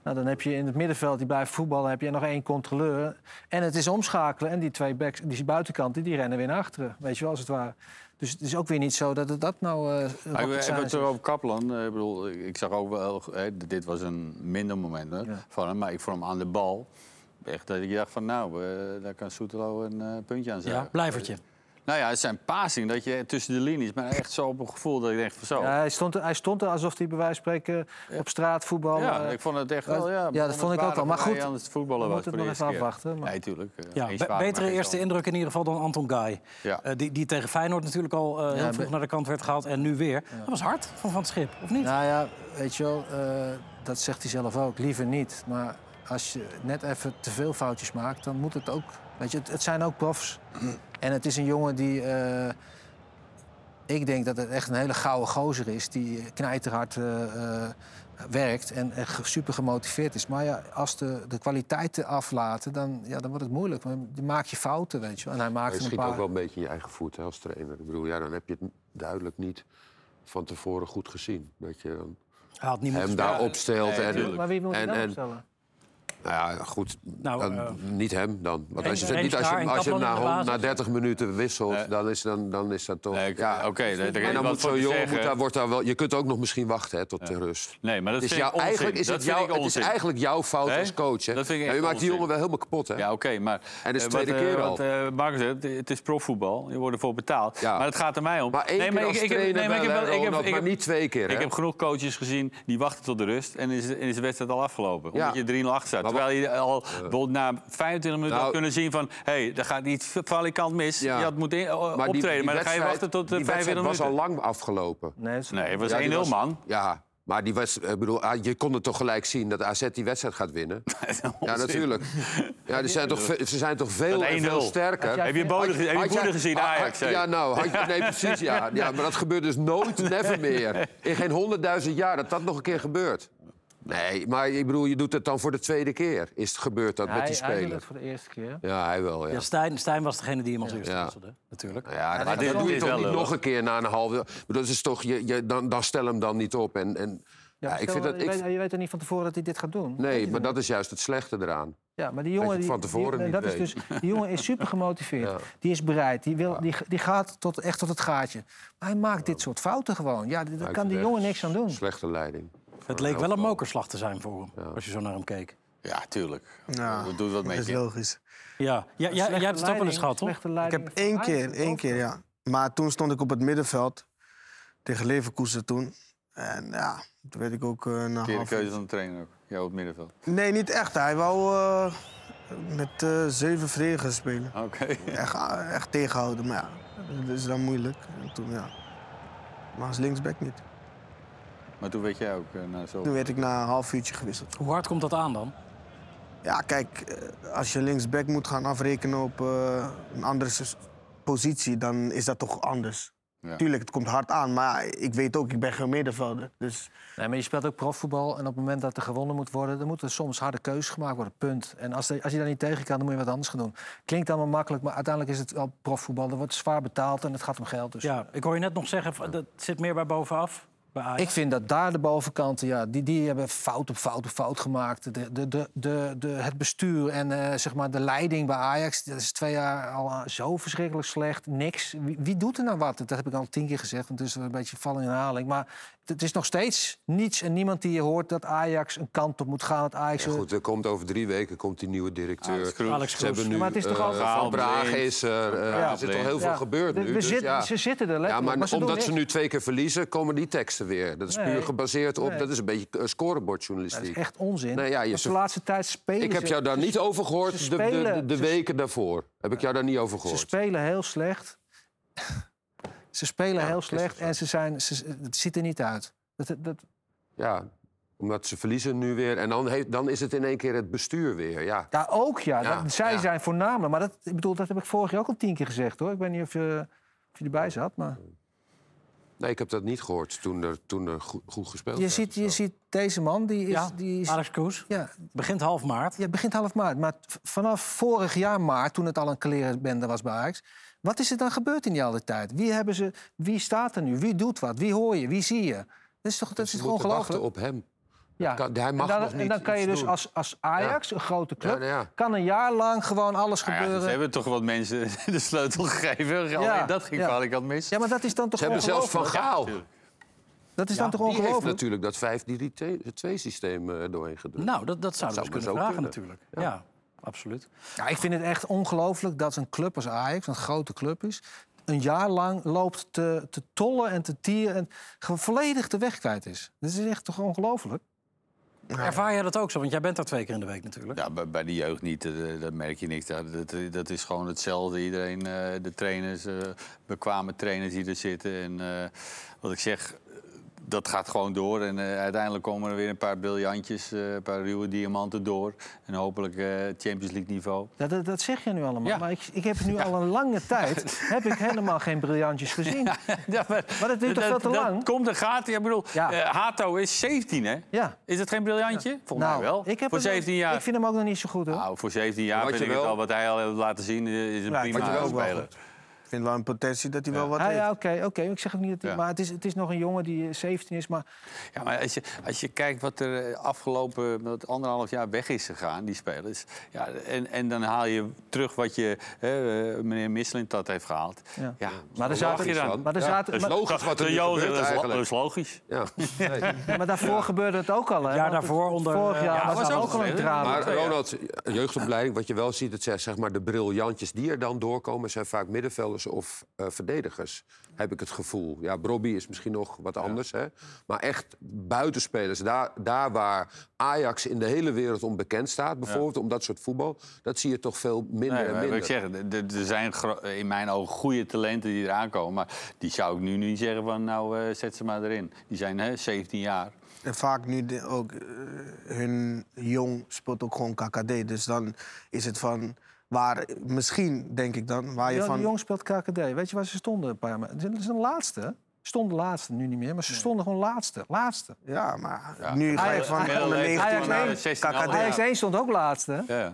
Nou, dan heb je in het middenveld, die blijft voetballen... heb je nog één controleur. En het is omschakelen. En die twee backs, die buitenkanten, die rennen weer naar achteren. Weet je wel, als het ware. Dus het is ook weer niet zo dat het dat nou... eh rocket ik hebben science het er is. over Kaplan. Eh, Ik, bedoel, ik zag ook wel, hè, dit was een minder moment hè, Ja. van hem, maar ik vond hem aan de bal. Echt dat ik dacht van nou, eh, daar kan Soetelo een eh, puntje aan zetten. Ja, blijvertje. Nou ja, het zijn passing dat je tussen de linies, maar echt zo op een gevoel dat ik denk van zo. Ja, hij, stond, er- hij stond er alsof hij bij wijze van spreken op straat voetbal... Ja, eh, ik vond het echt wel. Ja, ja, dat vond ik ook wel. Maar goed, aan het voetballen we was moeten voor het nog even afwachten, maar- Nee, tuurlijk. eh, Ja, be- betere eerste indruk in ieder geval dan Anton Guy. Ja. Eh, die, die tegen Feyenoord natuurlijk al eh, heel Ja, vroeg naar de kant werd gehaald. En nu weer. Dat was hard van Van het Schip, of niet? Nou ja, weet je wel, eh, dat zegt hij zelf ook. Liever niet. Maar als je net even te veel foutjes maakt, dan moet het ook. Weet je, het, het zijn ook profs. En het is een jongen die. eh, ik denk dat het echt een hele gouden gozer is. Die knijterhard eh, eh, werkt en echt super gemotiveerd is. Maar ja, als de, de kwaliteiten aflaten, dan, ja, dan wordt het moeilijk. Dan maak je fouten, weet je wel. En hij Maar maakt je een schiet paar... ook wel een beetje in je eigen voet hè, als trainer. Ik bedoel, ja, dan heb je het duidelijk niet van tevoren goed gezien. Dat je dan Hij had niet moeten hem daar opstelt. nee, en, tuurlijk. Maar wie moet je en, dan en, opstellen? Nou ja, goed. Nou, dan, eh, niet hem dan. Want als je, niet, als je, als je hem na, na basis. 30 minuten wisselt, dan, is, dan, dan is dat toch... Nee, ja. Oké, En dan moet zo'n jongen, moet daar, wordt daar wel, je kunt ook nog misschien wachten hè, tot de rust. Nee, maar dat Het is, vind jou, ik onzin. eigenlijk, is Dat het, vind jou, ik het is eigenlijk jouw fout als coach. Hè? Dat vind ik echt je maakt die jongen wel helemaal kapot. Hè? Ja, oké, maar... En dat is eh, de tweede wat, eh, keer al. Eh, Marcus het is profvoetbal. Je wordt ervoor betaald. Ja. Maar het gaat er mij om. Maar één keer als ik, trainer nee, maar ik heb wel, wel- hè, ik heb- Ronald, ik maar heb- niet twee keer. Ik heb genoeg coaches gezien die wachten tot de rust en is, is de wedstrijd al afgelopen. Omdat je 3-0 achter staat. Terwijl je al bijvoorbeeld na 25 minuten Nou- had kunnen zien van... hé, hey, daar gaat niet valikant mis. Ja. Je had moeten in- Maar optreden. die maar dan ga je wachten tot de die wedstrijd 25 was al minuten. lang afgelopen. Nee, het is- Nee, het was Ja, die 1-0, was- man. Ja, maar die was, ik bedoel, ah, je kon het toch gelijk zien dat AZ die wedstrijd gaat winnen? (laughs) ja, natuurlijk. Ja, die zijn toch, ze zijn toch veel, en veel 1-0. sterker. Heb je Bode, heb je gezien, Ajax? Ja, nou, had je- (laughs) nee, precies, ja. ja. Maar dat gebeurt dus nooit, never meer. In geen honderdduizend jaar dat dat nog een keer gebeurt. Nee, maar ik bedoel, je doet het dan voor de tweede keer. Is het gebeurd dat met hij, die hij doet speler? het voor de eerste keer. Ja, hij wel, ja. Ja, Stijn, Stijn was degene die hem als eerste Ja. wisselde, natuurlijk. Ja, Maar dit- dat doe je toch niet lullig. nog een keer na een halve... Dat is toch, je, je, dan, dan stel hem dan niet op. En, en, ja, ik stel, vind dat, je, ik, weet, je weet er niet van tevoren dat hij dit gaat doen. Nee, je maar dat is juist het slechte eraan. Ja, maar die je jongen, die, van tevoren die, niet dat is dus, die jongen is super gemotiveerd. (laughs) Ja. Die is bereid. Die, wil, die, die gaat tot, echt tot het gaatje. Maar hij maakt dit soort fouten gewoon. Ja, daar kan die jongen niks aan doen. Slechte leiding. Het leek wel een mokerslag te zijn voor hem, als je zo naar hem keek. Ja, tuurlijk. Ja, Dat doet wat dat met is logisch. Ja, ja, ja jij hebt het ook wel eens gehad, toch? Ik heb één keer, dat één keer, ja. Maar toen stond ik op het middenveld tegen Leverkusen toen. En ja, toen werd ik ook eh na half... keuze van de trainer ook. Jou op het middenveld. Nee, niet echt. Hij wou eh, met eh, zeven verdedigers spelen. Oké. (laughs) Echt, echt tegenhouden, maar ja, dat is dan moeilijk. En toen, ja. Maar als linksback niet. Maar toen weet jij ook eh, na zo... Toen werd ik na een half uurtje gewisseld. Hoe hard komt dat aan dan? Ja, kijk, eh, als je linksback moet gaan afrekenen op eh, een andere positie, dan is dat toch anders. Ja. Tuurlijk, het komt hard aan, maar ik weet ook, ik ben geen middenvelder. Dus Nee, maar je speelt ook profvoetbal. En op het moment dat er gewonnen moet worden... dan moeten soms harde keuzes gemaakt worden. Punt. En als, de- als je daar niet tegen kan, dan moet je wat anders gaan doen. Klinkt allemaal makkelijk, maar uiteindelijk is het al profvoetbal. Er wordt zwaar betaald en het gaat om geld. Dus Ja, ik hoor je net nog zeggen, dat zit meer bij bovenaf. Ik vind dat daar de bovenkanten, ja, die, die hebben fout op fout op fout gemaakt. De, de, de, de, de, het bestuur en eh, zeg maar de leiding bij Ajax, dat is twee jaar al eh, zo verschrikkelijk slecht. Niks. Wie, wie doet er nou wat? Dat heb ik al tien keer gezegd, want het is een beetje vallen in herhaling. Maar het is nog steeds niets en niemand die je hoort dat Ajax een kant op moet gaan. Dat Ajax, Ja, goed, er komt over drie weken komt die nieuwe directeur. Alex Kroes. Alex Ze hebben nu Maar het is toch eh, al- Van Blind. is er. eh, Ja, er zit al heel veel gebeurd nu. we dus. Ze zitten er Ja, maar ze doen omdat ze nu twee keer verliezen, komen die teksten weer. Dat is Nee. puur gebaseerd op, Nee. dat is een beetje eh, Dat scorebordjournalistiek. is echt onzin. Nee, ja, je de ze- laatste tijd spelen Ik heb ze- jou daar ze- niet over ze gehoord, de, de, de, ze- weken daarvoor. Heb ik jou daar niet over Ze gehoord. spelen heel slecht. Ze spelen heel slecht en ze zijn, ze, het ziet er niet uit. Dat, dat, Ja, omdat ze verliezen nu weer. En dan, heeft, dan is het in één keer het bestuur weer. Ja, ja, ook ja. Ja, dat, zij zijn voornamelijk. Maar dat, ik bedoel, dat heb ik vorig jaar ook al tien keer gezegd hoor. Ik weet niet of je, of je erbij zat. Maar nee, ik heb dat niet gehoord toen er, toen er goed, goed gespeeld je werd. ziet, je ziet deze man, die is. Ja, die is Alex Kroes. ja, Begint half maart. ja, begint half maart. Maar vanaf vorig jaar maart, toen het al een klerenbende was bij Ajax... wat is er dan gebeurd in die alle tijd? Wie, hebben ze, wie staat er nu? Wie doet wat? Wie hoor je? Wie zie je? Dat is toch, dat Dus is toch moeten ongelooflijk? wachten op hem. Ja. kan- hij mag en dan, nog en niet dan kan je dus doen. als, als Ajax, een grote club... Ja, nou ja. kan een jaar lang gewoon alles Nou ja, gebeuren. ze hebben toch wat mensen (laughs) de sleutel gegeven. Alleen dat ging ja. vaak aan mis. Ja, maar dat is dan toch Ze hebben zelfs Van ongelooflijk? Gaal. Dat is Ja, dan toch Die heeft ongelooflijk? natuurlijk dat 5-3-2-systeem eh, doorheen gedrukt. Nou, dat, dat zouden we maar kunnen zo vragen kunnen. natuurlijk. Ja. absoluut. Ja, ik vind het echt ongelooflijk dat een club als Ajax, een grote club is... een jaar lang loopt te, te tollen en te tieren en gewoon volledig de weg kwijt is. Dat is echt toch ongelooflijk? Ervaar jij dat ook zo? Want jij bent daar twee keer in de week natuurlijk. Ja, bij, bij de jeugd niet, eh, dat merk je niks. Dat, dat, dat is gewoon hetzelfde. Iedereen, eh, de trainers, eh, bekwame trainers die er zitten. En eh, wat ik zeg, eh, dat gaat gewoon door. En eh, uiteindelijk komen er weer een paar briljantjes, eh, een paar ruwe diamanten door. En hopelijk eh, Champions League niveau. Dat, dat zeg je nu allemaal. Ja. Maar ik, ik heb nu al een lange (laughs) tijd heb ik helemaal geen briljantjes gezien. Ja, maar, Maar dat duurt toch veel te dat lang? komt en gaat. Ik bedoel, Ja. eh, Hato is 17, hè? Ja. Is het geen briljantje? Volgens mij wel. ik heb voor het wel- 17 jaar. Ik vind hem ook nog niet zo goed hoor. Nou, voor 17 jaar vind ik het al wat hij al heeft laten zien. Is een prima speler. Ik vind wel een potentie dat hij wel wat Ah, heeft. ja, oké, oké. Ik zeg ook niet dat hij... Ja. Maar het is, het is nog een jongen die eh, 17 is, maar... Ja, maar als je, als je kijkt wat er eh, afgelopen wat anderhalf jaar weg is gegaan, die spelers. Ja, en, en dan haal je terug wat je, eh, meneer Misselin dat heeft gehaald. Ja. Ja, Maar er zaten- dan. maar er Ja, dat is logisch wat er nu Joden, gebeurt dat, is, dat is logisch. Ja. (laughs) Nee. Ja, maar daarvoor gebeurde het ook al, hè? Ja, daarvoor het- onder, Vorig eh, jaar ja, was was dat ook al een drama. Maar. Ronald, jeugdopleiding, wat je wel ziet, het zijn zeg maar de briljantjes die er dan doorkomen, zijn vaak middenvelders of eh, verdedigers. Heb ik het gevoel. Ja, Brobby is misschien nog wat anders, hè? Maar echt buitenspelers, daar, daar waar Ajax in de hele wereld om bekend staat, bijvoorbeeld om dat soort voetbal, dat zie je toch veel minder Nee, en maar minder. wat ik zeg, er- zijn in mijn ogen goede talenten die eraan komen. Maar die zou ik nu niet zeggen van nou eh, zet ze maar erin. Die zijn hè, 17 jaar. En vaak nu de- ook eh, hun jong speelt ook gewoon KKD. Dus dan is het van waar misschien denk ik dan waar je Jan van de Jong speelt KKD. Weet je waar ze stonden een paar jaar? Ze zijn de laatste. Stonden laatste, nu niet meer. Maar ze stonden gewoon laatste. Laatste. ja, maar Ja. nu ga je van onder 19 Ajax naar één, 16 KKD. Ajax 1 stond ook laatste. hè? Ja.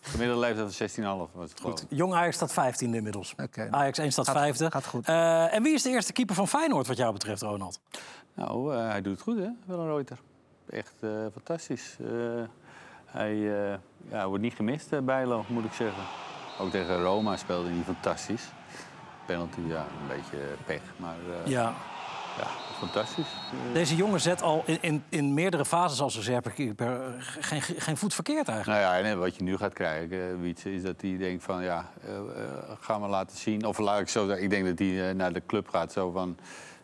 Gemiddelde leeftijd van 16,5 was het gewoon. Jong Ajax staat 15 inmiddels. Oké. Ajax 1 staat Gaat- vijfde. gaat goed. Eh, en wie is de eerste keeper van Feyenoord wat jou betreft, Ronald? Nou, eh, hij doet het goed, hè, Willem Reuter. Echt eh, fantastisch. Eh, hij eh, ja, wordt niet gemist, eh, Bijlo, moet ik zeggen. Ook tegen Roma speelde hij fantastisch. Penalty, ja, een beetje pech, maar eh, ja. Ja. fantastisch. Eh, Deze jongen zet al in, in, in meerdere fases als reservekeeper eh, geen, geen voet verkeerd eigenlijk. nou ja, en wat je nu gaat krijgen, uh, Wietse, is dat hij denkt van, ja, eh eh, ga maar laten zien. Of laat ik zo zeggen, ik denk dat hij eh, naar de club gaat zo van...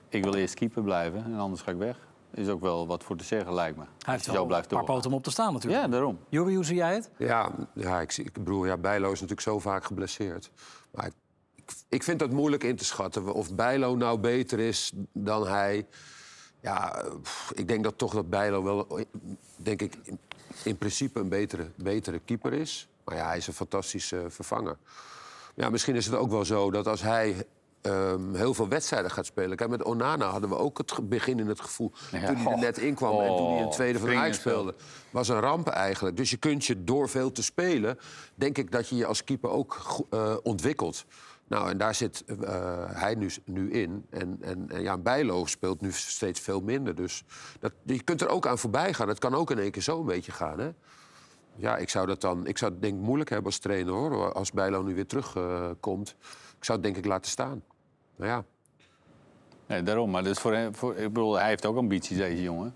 ik wil eerst keeper blijven en anders ga ik weg. Is ook wel wat voor te zeggen, lijkt me. Hij heeft wel blijft een paar poten om op te staan natuurlijk. Ja, daarom. Juri, hoe zie jij het? Ja, ja, ik, zie- ik bedoel, ja, Bijlo is natuurlijk zo vaak geblesseerd. Maar ik, ik, ik vind dat moeilijk in te schatten. Of Bijlo nou beter is dan hij. Ja, ik denk dat toch dat Bijlo wel, denk ik, in, in principe een betere, betere keeper is. Maar ja, hij is een fantastische vervanger. Ja, misschien is het ook wel zo dat als hij ehm, heel veel wedstrijden gaat spelen... Kijk, met Onana hadden we ook het begin in het gevoel... Ja. toen hij er net inkwam en toen hij een Oh, tweede van Ajax speelde... was een ramp eigenlijk. Dus je kunt je door veel te spelen... denk ik dat je je als keeper ook eh, ontwikkelt. Nou, en daar zit eh, hij nu, nu in. En, en, en ja, Bijlo speelt nu steeds veel minder. Dus dat, je kunt er ook aan voorbij gaan. Het kan ook in één keer zo een beetje gaan, hè? Ja, ik zou dat dan. Ik zou het denk ik moeilijk hebben als trainer hoor. Als Bijlo nu weer terugkomt. ik zou het denk ik laten staan. Nou ja. Nee, daarom. Maar dus voor hem, voor, ik bedoel, hij heeft ook ambities, deze jongen.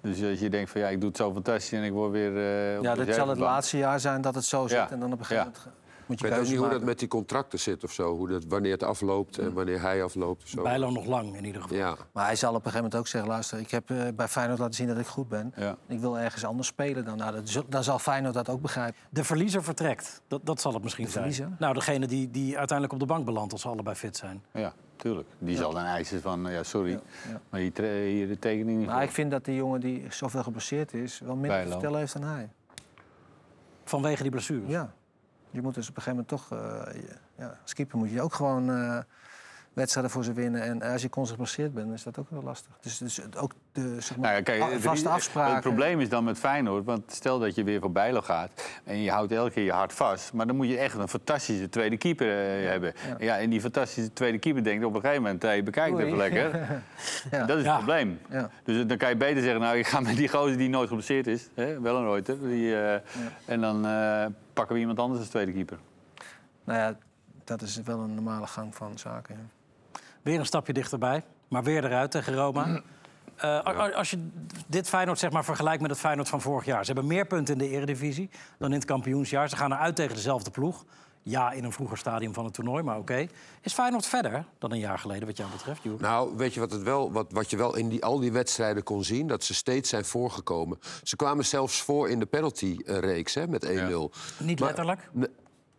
Dus als je denkt van ja, ik doe het zo fantastisch en ik word weer. eh, op Ja, dit zal het laatste jaar zijn dat het zo zit. Ja. En dan op een gegeven Ja. moment moet Ik je weet ook niet hoe dat met die contracten zit of zo. Hoe dat, wanneer het afloopt en wanneer hij afloopt zo. Bijlo nog lang in ieder geval. Ja. Maar hij zal op een gegeven moment ook zeggen... luister, ik heb eh, bij Feyenoord laten zien dat ik goed ben. Ja. Ik wil ergens anders spelen dan. Nou, dat dan zal Feyenoord dat ook begrijpen. De verliezer vertrekt. Dat, dat zal het misschien De zijn. verliezer? Nou, degene die, die uiteindelijk op de bank belandt als ze allebei fit zijn. Ja, tuurlijk. Die zal dan eisen van, eh, ja, sorry, ja. maar hier, hier de tekening niet Maar voor. ik vind dat die jongen die zoveel geblesseerd is... wel minder te vertellen heeft dan hij. Vanwege die blessures. Ja. Je moet dus op een gegeven moment toch... eh, je- ja, als keeper moet je ook gewoon eh, wedstrijden voor ze winnen. En als je constant geblesseerd bent, is dat ook wel lastig. Dus, dus het- ook de zeg maar, Nou kijk, vaste afspraken... Het probleem is dan met Feyenoord, want stel dat je weer voor Bijlo gaat... en je houdt elke keer je hart vast... maar dan moet je echt een fantastische tweede keeper eh, hebben. Ja. en die fantastische tweede keeper denkt op een gegeven moment... Hey, bekijk het even lekker. (laughs) Ja. Dat is Ja. het probleem. Ja. Dus dan kan je beter zeggen, nou, ik ga met die gozer die nooit geblesseerd is... Hè, wel een Reuter, die, eh, en dan eh, pakken we iemand anders als tweede keeper. Nou ja, dat is wel een normale gang van zaken. Ja. Weer een stapje dichterbij, maar weer eruit tegen Roma. (clears throat) Eh, als je dit Feyenoord zeg maar, vergelijkt met het Feyenoord van vorig jaar. Ze hebben meer punten in de eredivisie dan in het kampioensjaar. Ze gaan eruit tegen dezelfde ploeg. Ja, in een vroeger stadium van het toernooi, maar oké. Is Feyenoord verder dan een jaar geleden, wat jou betreft, Joer? Nou, weet je wat, het wel, wat, wat je wel in die, al die wedstrijden kon zien? Dat ze steeds zijn voorgekomen. Ze kwamen zelfs voor in de penalty-reeks hè, met 1-0. Niet letterlijk? Ne-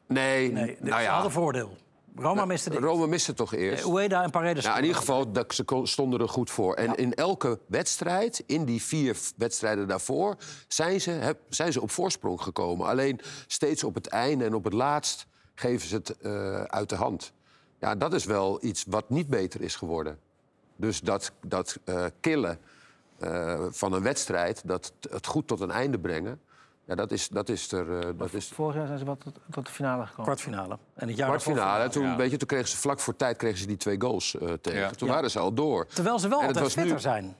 Nee, Nee, nou ze ja. hadden voordeel. Roma miste dit. Rome miste toch eerst? Ueda en Paredes. Nou, in ieder geval, dat, ze stonden er goed voor. En in elke wedstrijd, in die vier wedstrijden daarvoor... zijn ze, heb- zijn ze op voorsprong gekomen. Alleen steeds op het einde en op het laatst geven ze het eh, uit de hand. Ja, dat is wel iets wat niet beter is geworden. Dus dat, dat eh, killen eh, van een wedstrijd, dat het goed tot een einde brengen... Ja, dat is, dat is er... eh, dat is Vorig jaar zijn ze wat tot, tot de finale gekomen. Kwartfinale. En het jaar kwartfinale. Toen, Ja. weet je, toen kregen ze vlak voor tijd kregen ze die twee goals eh, tegen. Ja. Toen Ja. waren ze al door. Terwijl ze wel En het altijd was nu- fitter zijn.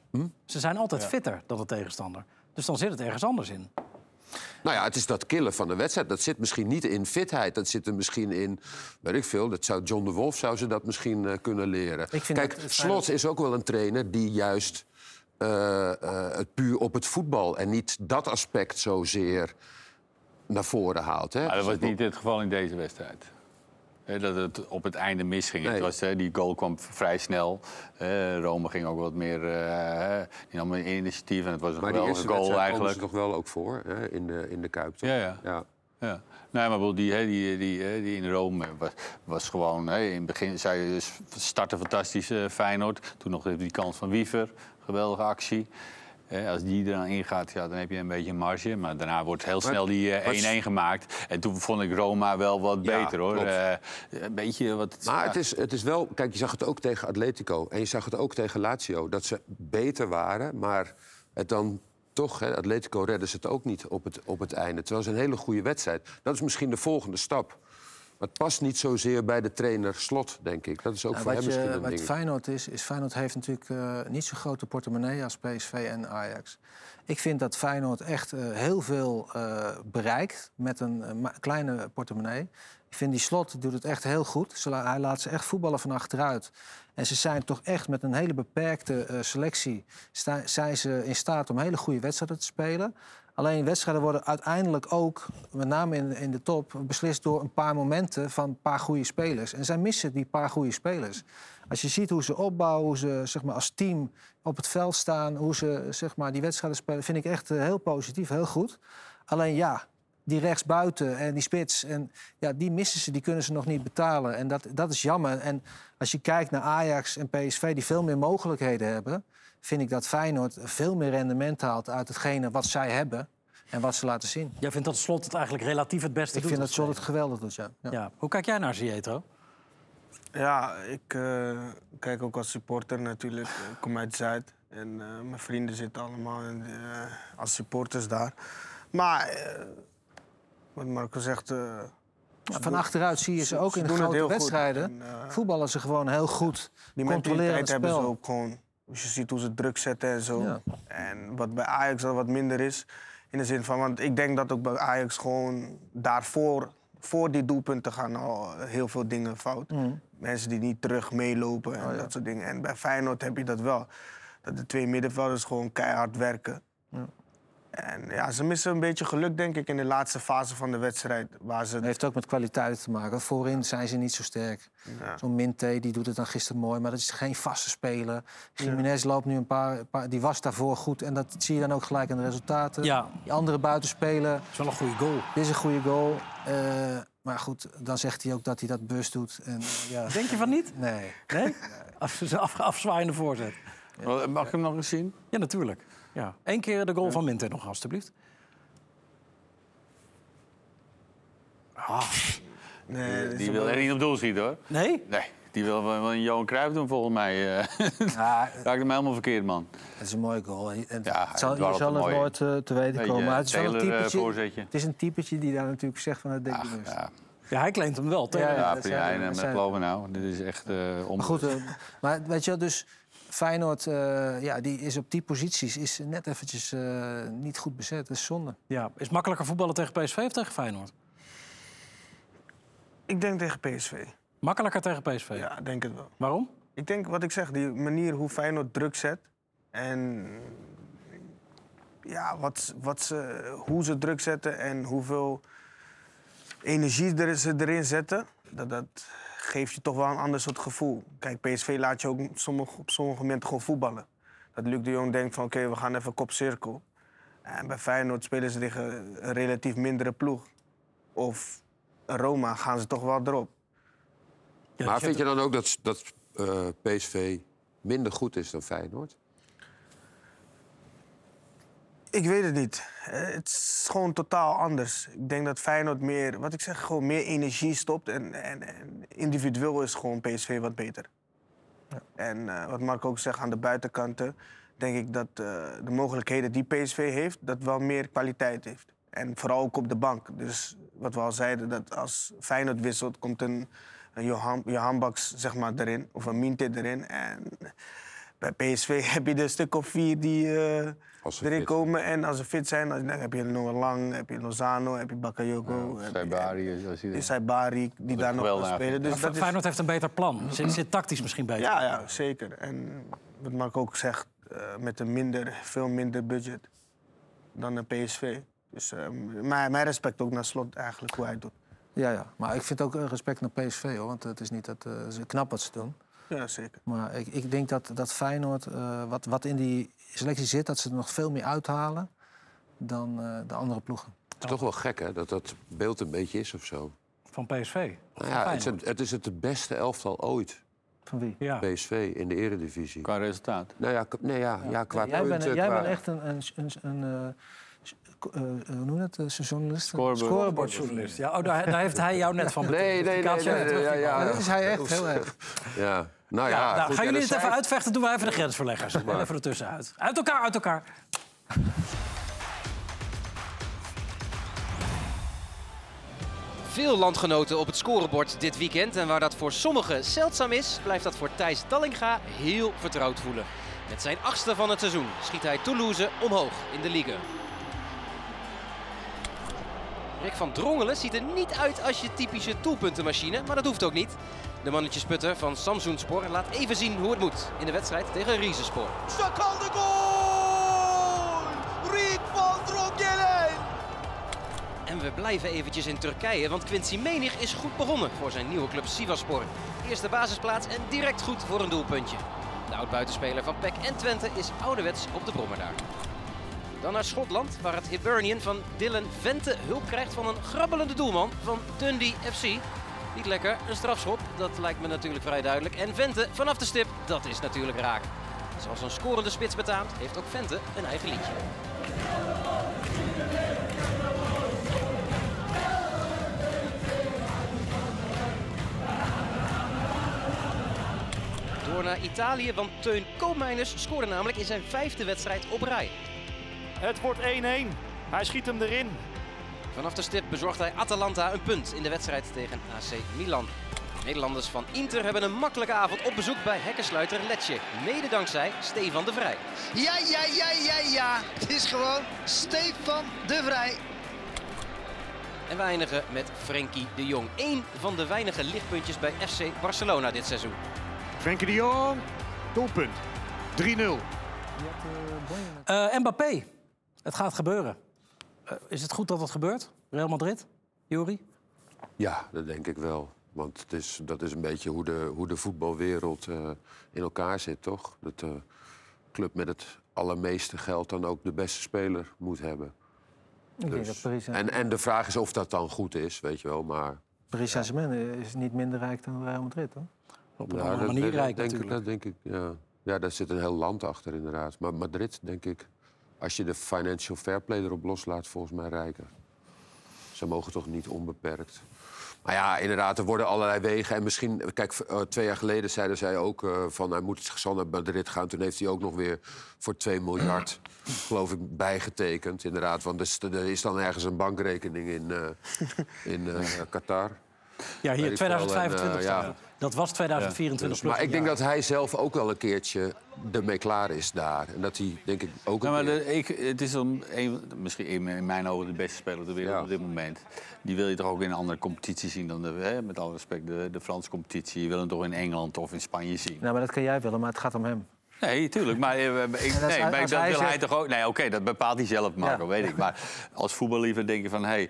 Ze zijn altijd fitter dan de tegenstander. Dus dan zit het ergens anders in. Nou ja, het is dat killen van de wedstrijd. Dat zit misschien niet in fitheid. Dat zit er misschien in, weet ik veel. Dat zou John de Wolf zou ze dat misschien eh, kunnen leren. Kijk, het Slot is ook wel een trainer die juist eh, eh, het puur op het voetbal... en niet dat aspect zozeer naar voren haalt. Hè? Maar dat was niet het geval in deze wedstrijd. Dat het op het einde misging. Nee. Het was, hè, die goal kwam vrij snel. Eh, Rome ging ook wat meer uh, die nam initiatief. En het was een Maar die geweldige eerste goal eigenlijk. ze toch wel ook voor hè? In, de, in de Kuip. toch? Ja, ja. ja. Ja. Nee, maar die, hè, die, die, hè, die in Rome was, was gewoon... Hè, in het begin zei je dus starten fantastisch eh, Feyenoord. Toen nog die kans van Wiever. Geweldige actie. Hè, als die eraan ingaat, ja, dan heb je een beetje een marge. Maar daarna wordt heel snel die eh, 1-1 wat- gemaakt. En toen vond ik Roma wel wat Ja, beter, hoor. Eh, een beetje wat... Maar het is, het is wel... Kijk, je zag het ook tegen Atletico. En je zag het ook tegen Lazio. Dat ze beter waren, maar het dan toch... Hè, Atletico redden ze het ook niet op het, op het einde. Terwijl het een hele goede wedstrijd. Dat is misschien de volgende stap. Maar het past niet zozeer bij de trainer Slot, denk ik. Dat is ook Nou, voor wat hem misschien een wat ding. Feyenoord is, is Feyenoord heeft natuurlijk eh, niet zo'n grote portemonnee als PSV en Ajax. Ik vind dat Feyenoord echt eh, heel veel eh, bereikt met een kleine portemonnee. Ik vind die slot doet het echt heel goed. Ze hij laat ze echt voetballen van achteruit. En ze zijn toch echt met een hele beperkte selectie... zijn ze in staat om hele goede wedstrijden te spelen. Alleen wedstrijden worden uiteindelijk ook, met name in, in de top... beslist door een paar momenten van een paar goede spelers. En zij missen die paar goede spelers. Als je ziet hoe ze opbouwen, hoe ze zeg maar, als team op het veld staan... hoe ze zeg maar, die wedstrijden spelen, vind ik echt eh, heel positief, heel goed. Alleen ja, die rechtsbuiten en die spits, en, ja, die missen ze, die kunnen ze nog niet betalen. En dat, dat is jammer. En als je kijkt naar Ajax en PSV, die veel meer mogelijkheden hebben... vind ik dat Feyenoord veel meer rendement haalt uit hetgene wat zij hebben... en wat ze laten zien. Jij vindt dat Slot het eigenlijk relatief het beste Ik doet? vind dat Slot het geweldig doet, ja. ja. Ja. Hoe kijk jij naar Zietro? Ja, ik eh, kijk ook als supporter natuurlijk. Ik kom uit Zuid en eh, mijn vrienden zitten allemaal in, eh, als supporters daar. Maar, eh, wat Marco zegt, eh, Ja, Van achteruit zie je ze Ze- ook ze in de grote wedstrijden. En, voetballen ze gewoon heel goed. die Controleren het hebben ze spel. ook gewoon. Als je ziet hoe ze druk zetten en zo. Ja. En wat bij Ajax al wat minder is. In de zin van, want ik denk dat ook bij Ajax gewoon daarvoor, voor die doelpunten gaan al heel veel dingen fout. Mm. Mensen die niet terug meelopen en dat soort dingen. En bij Feyenoord heb je dat wel. Dat de twee middenvelders gewoon keihard werken. En ja, ze missen een beetje geluk, denk ik, in de laatste fase van de wedstrijd. Waar ze Het heeft ook met kwaliteit te maken. Voorin zijn ze niet zo sterk. Ja. Zo'n Minte, die doet het dan gisteren mooi, maar dat is geen vaste speler. Jiménez loopt nu een paar. Die was daarvoor goed en dat zie je dan ook gelijk aan de resultaten. Ja. Die andere buitenspeler, Dat is wel een goede goal. dit is een goede goal. Eh, maar goed, dan zegt hij ook dat hij dat bewust doet. En, ja. Denk je van niet? Nee. Nee? Af, af, (laughs) afzwaaiende voorzet. Mag ik hem nog eens zien? Ja, natuurlijk. Ja. Eén keer de goal van Minter nog, alstublieft. Ah, Nee, Die wil echt niet op doel schieten hoor. nee? Nee, die wil wel een Johan Cruijff doen volgens mij. eh. Ja, (laughs) Raakt hem helemaal verkeerd, man. het is een mooie goal. En Ja, het zal, het je was zal een het mooie- nooit eh, te weten komen. Maar het is wel een eh, typetje, voorzetje. het is een typetje die daar natuurlijk zegt van het denk ik ja, Ja, hij claimt hem wel. tegen- Ja, ja, met zijn- Loven nou. Dit is echt uh, Maar goed, eh, maar weet je wel, dus Feyenoord, eh, ja, die is op die posities is net eventjes eh, niet goed bezet. Dat is zonde. Ja. Is het makkelijker voetballen tegen PSV of tegen Feyenoord? Ik denk tegen PSV. Makkelijker tegen PSV. Ja, denk het wel. Waarom? Ik denk wat ik zeg, die manier hoe Feyenoord druk zet. En ja, wat, wat ze, hoe ze druk zetten en hoeveel energie er, ze erin zetten. Dat, dat geeft je toch wel een ander soort gevoel. Kijk, PSV laat je ook sommige, op sommige momenten gewoon voetballen. Dat Luc de Jong denkt van oké, we gaan even kop cirkel. En bij Feyenoord spelen ze tegen een relatief mindere ploeg. Of Roma gaan ze toch wel erop. Ja, maar vind je dan ook dat, dat eh, PSV minder goed is dan Feyenoord? Ik weet het niet. Eh, Het is gewoon totaal anders. Ik denk dat Feyenoord meer, wat ik zeg, gewoon meer energie stopt. En, en, en individueel is gewoon PSV wat beter. En eh, wat Mark ook zegt, aan de buitenkanten denk ik dat eh, de mogelijkheden die PSV heeft, dat wel meer kwaliteit heeft. En vooral ook op de bank. Dus wat we al zeiden, dat als Feyenoord wisselt, komt een, een Johan, Johan Baks zeg maar, erin. Of een Minte erin. En bij PSV (laughs) heb je er een stuk of vier die eh, Als ze erin fit komen. En als ze fit zijn, dan heb je Noah Lang, heb je Lozano, heb je Bakayoko. heb je- Saibari, als hij is Saibari die daar nog kan spelen. Dus dat is, Feyenoord heeft een beter plan. Zit, zit tactisch misschien beter. ja, ja, zeker. En wat Mark ook zegt, eh, met een minder, veel minder budget dan een PSV. Dus eh, mijn, mijn respect ook naar Slot eigenlijk, hoe hij het doet. Ja, ja. Maar ik vind ook eh, respect naar PSV, hoor. Want het is niet dat eh, ze knap wat ze doen. Ja, zeker. Maar ik, ik denk dat, dat Feyenoord, eh, wat, wat in die selectie zit, dat ze er nog veel meer uithalen dan eh, de andere ploegen. Het is toch wel gek, hè? Dat dat beeld een beetje is of zo. Van PSV. Nou ja, het, is het, het is het beste elftal ooit, Van wie? Ja. PSV, in de eredivisie. Qua resultaat. Nou ja, nee, ja, ja. qua jij bent, punten, jij qua- bent echt een, een, een, een eh, s- eh, hoe noem je dat? Eh, journalist? Scorebord. Scorebordjournalist. Ja, oh, daar, daar heeft hij jou net van Nee, nee, nee, nee, kaats nee, jij ja, ja. Dat is hij echt heel erg. Ja, nou ja. Ja, nou, goed, gaan jullie het even uitvechten? Doen wij even de grensverleggers. Even ertussenuit. Uit elkaar, uit elkaar. Veel landgenoten op het scorebord dit weekend. En waar dat voor sommigen zeldzaam is, blijft dat voor Thijs Dallinga heel vertrouwd voelen. Met zijn achtste van het seizoen schiet hij Toulouse omhoog in de Ligue. Rick van Drongelen ziet er niet uit als je typische doelpuntenmachine, maar dat hoeft ook niet. De mannetjesputter van Samsung Spor laat even zien hoe het moet in de wedstrijd tegen Rizespor. Sakal de goal! Riek van Drongelen! En we blijven eventjes in Turkije, want Quincy Menig is goed begonnen voor zijn nieuwe club Sivasspor. Eerste basisplaats en direct goed voor een doelpuntje. De oud-buitenspeler van PEC en Twente is ouderwets op de brommer daar. Dan naar Schotland, waar het Hibernian van Dylan Vente hulp krijgt van een grabbelende doelman van Dundee FC. Niet lekker, een strafschop, dat lijkt me natuurlijk vrij duidelijk. En Vente vanaf de stip, dat is natuurlijk raak. Zoals een scorende spits betaamt, heeft ook Vente een eigen liedje. Door naar Italië, want Teun Koopmeiners scoorde namelijk in zijn vijfde wedstrijd op rij. Het wordt 1-1. Hij schiet hem erin. Vanaf de stip bezorgt hij Atalanta een punt in de wedstrijd tegen AC Milan. Nederlanders van Inter hebben een makkelijke avond op bezoek bij hekkensluiter Lecce. Mede dankzij Stefan de Vrij. Ja, ja, ja, ja, ja. Het is gewoon Stefan de Vrij. En we eindigen met Frenkie de Jong. Eén van de weinige lichtpuntjes bij FC Barcelona dit seizoen. Frenkie de Jong, doelpunt. 3-0. Eh, Mbappé, het gaat gebeuren. Eh, is het goed dat het gebeurt? Real Madrid? Jori? Ja, dat denk ik wel. Want het is, dat is een beetje hoe de, hoe de voetbalwereld eh, in elkaar zit, toch? Dat de club met het allermeeste geld dan ook de beste speler moet hebben. Ik denk Dus- dat Paris, En, en de vraag is of dat dan goed is, weet je wel. Maar Paris Saint-Germain is niet minder rijk dan Real Madrid, hoor. Op een Ja, andere dat- manier dat rijk denk ik, natuurlijk. dat denk ik, ja. Ja, daar zit een heel land achter inderdaad. Maar Madrid, denk ik, als je de financial fair play erop loslaat, volgens mij rijker. Ze mogen toch niet onbeperkt. Maar ja, inderdaad, er worden allerlei wegen. En misschien, kijk, eh, twee jaar geleden zeiden zij ook eh, van hij moet zal naar Madrid gaan. Toen heeft hij ook nog weer voor 2 miljard, (clears throat) geloof ik, bijgetekend. Inderdaad, want er is- er is dan ergens een bankrekening in, eh, in eh, (laughs) Qatar. Ja, hier weet ik veel. En, 2025 eh, staat ja. Dat was 2024 Dus, plus maar ik denk dat hij zelf ook wel een keertje ermee klaar is daar. En dat hij, denk ik, ook Nou, een maar keer- de, ik, het is een, een- misschien in, in mijn ogen de beste speler ter wereld Ja. op dit moment. Die wil je toch ook in een andere competitie zien dan, de, hè, met alle respect, de, de Franse competitie. Je wil hem toch in Engeland of in Spanje zien. Nou, maar dat kan jij willen, maar het gaat om hem. Nee, tuurlijk. Maar, eh, ik, nee, maar als dat hij wil hij toch ook... Nee, oké, dat bepaalt hij zelf, Marco, Ja. weet ik. Maar als voetballiever denk je van... Hey,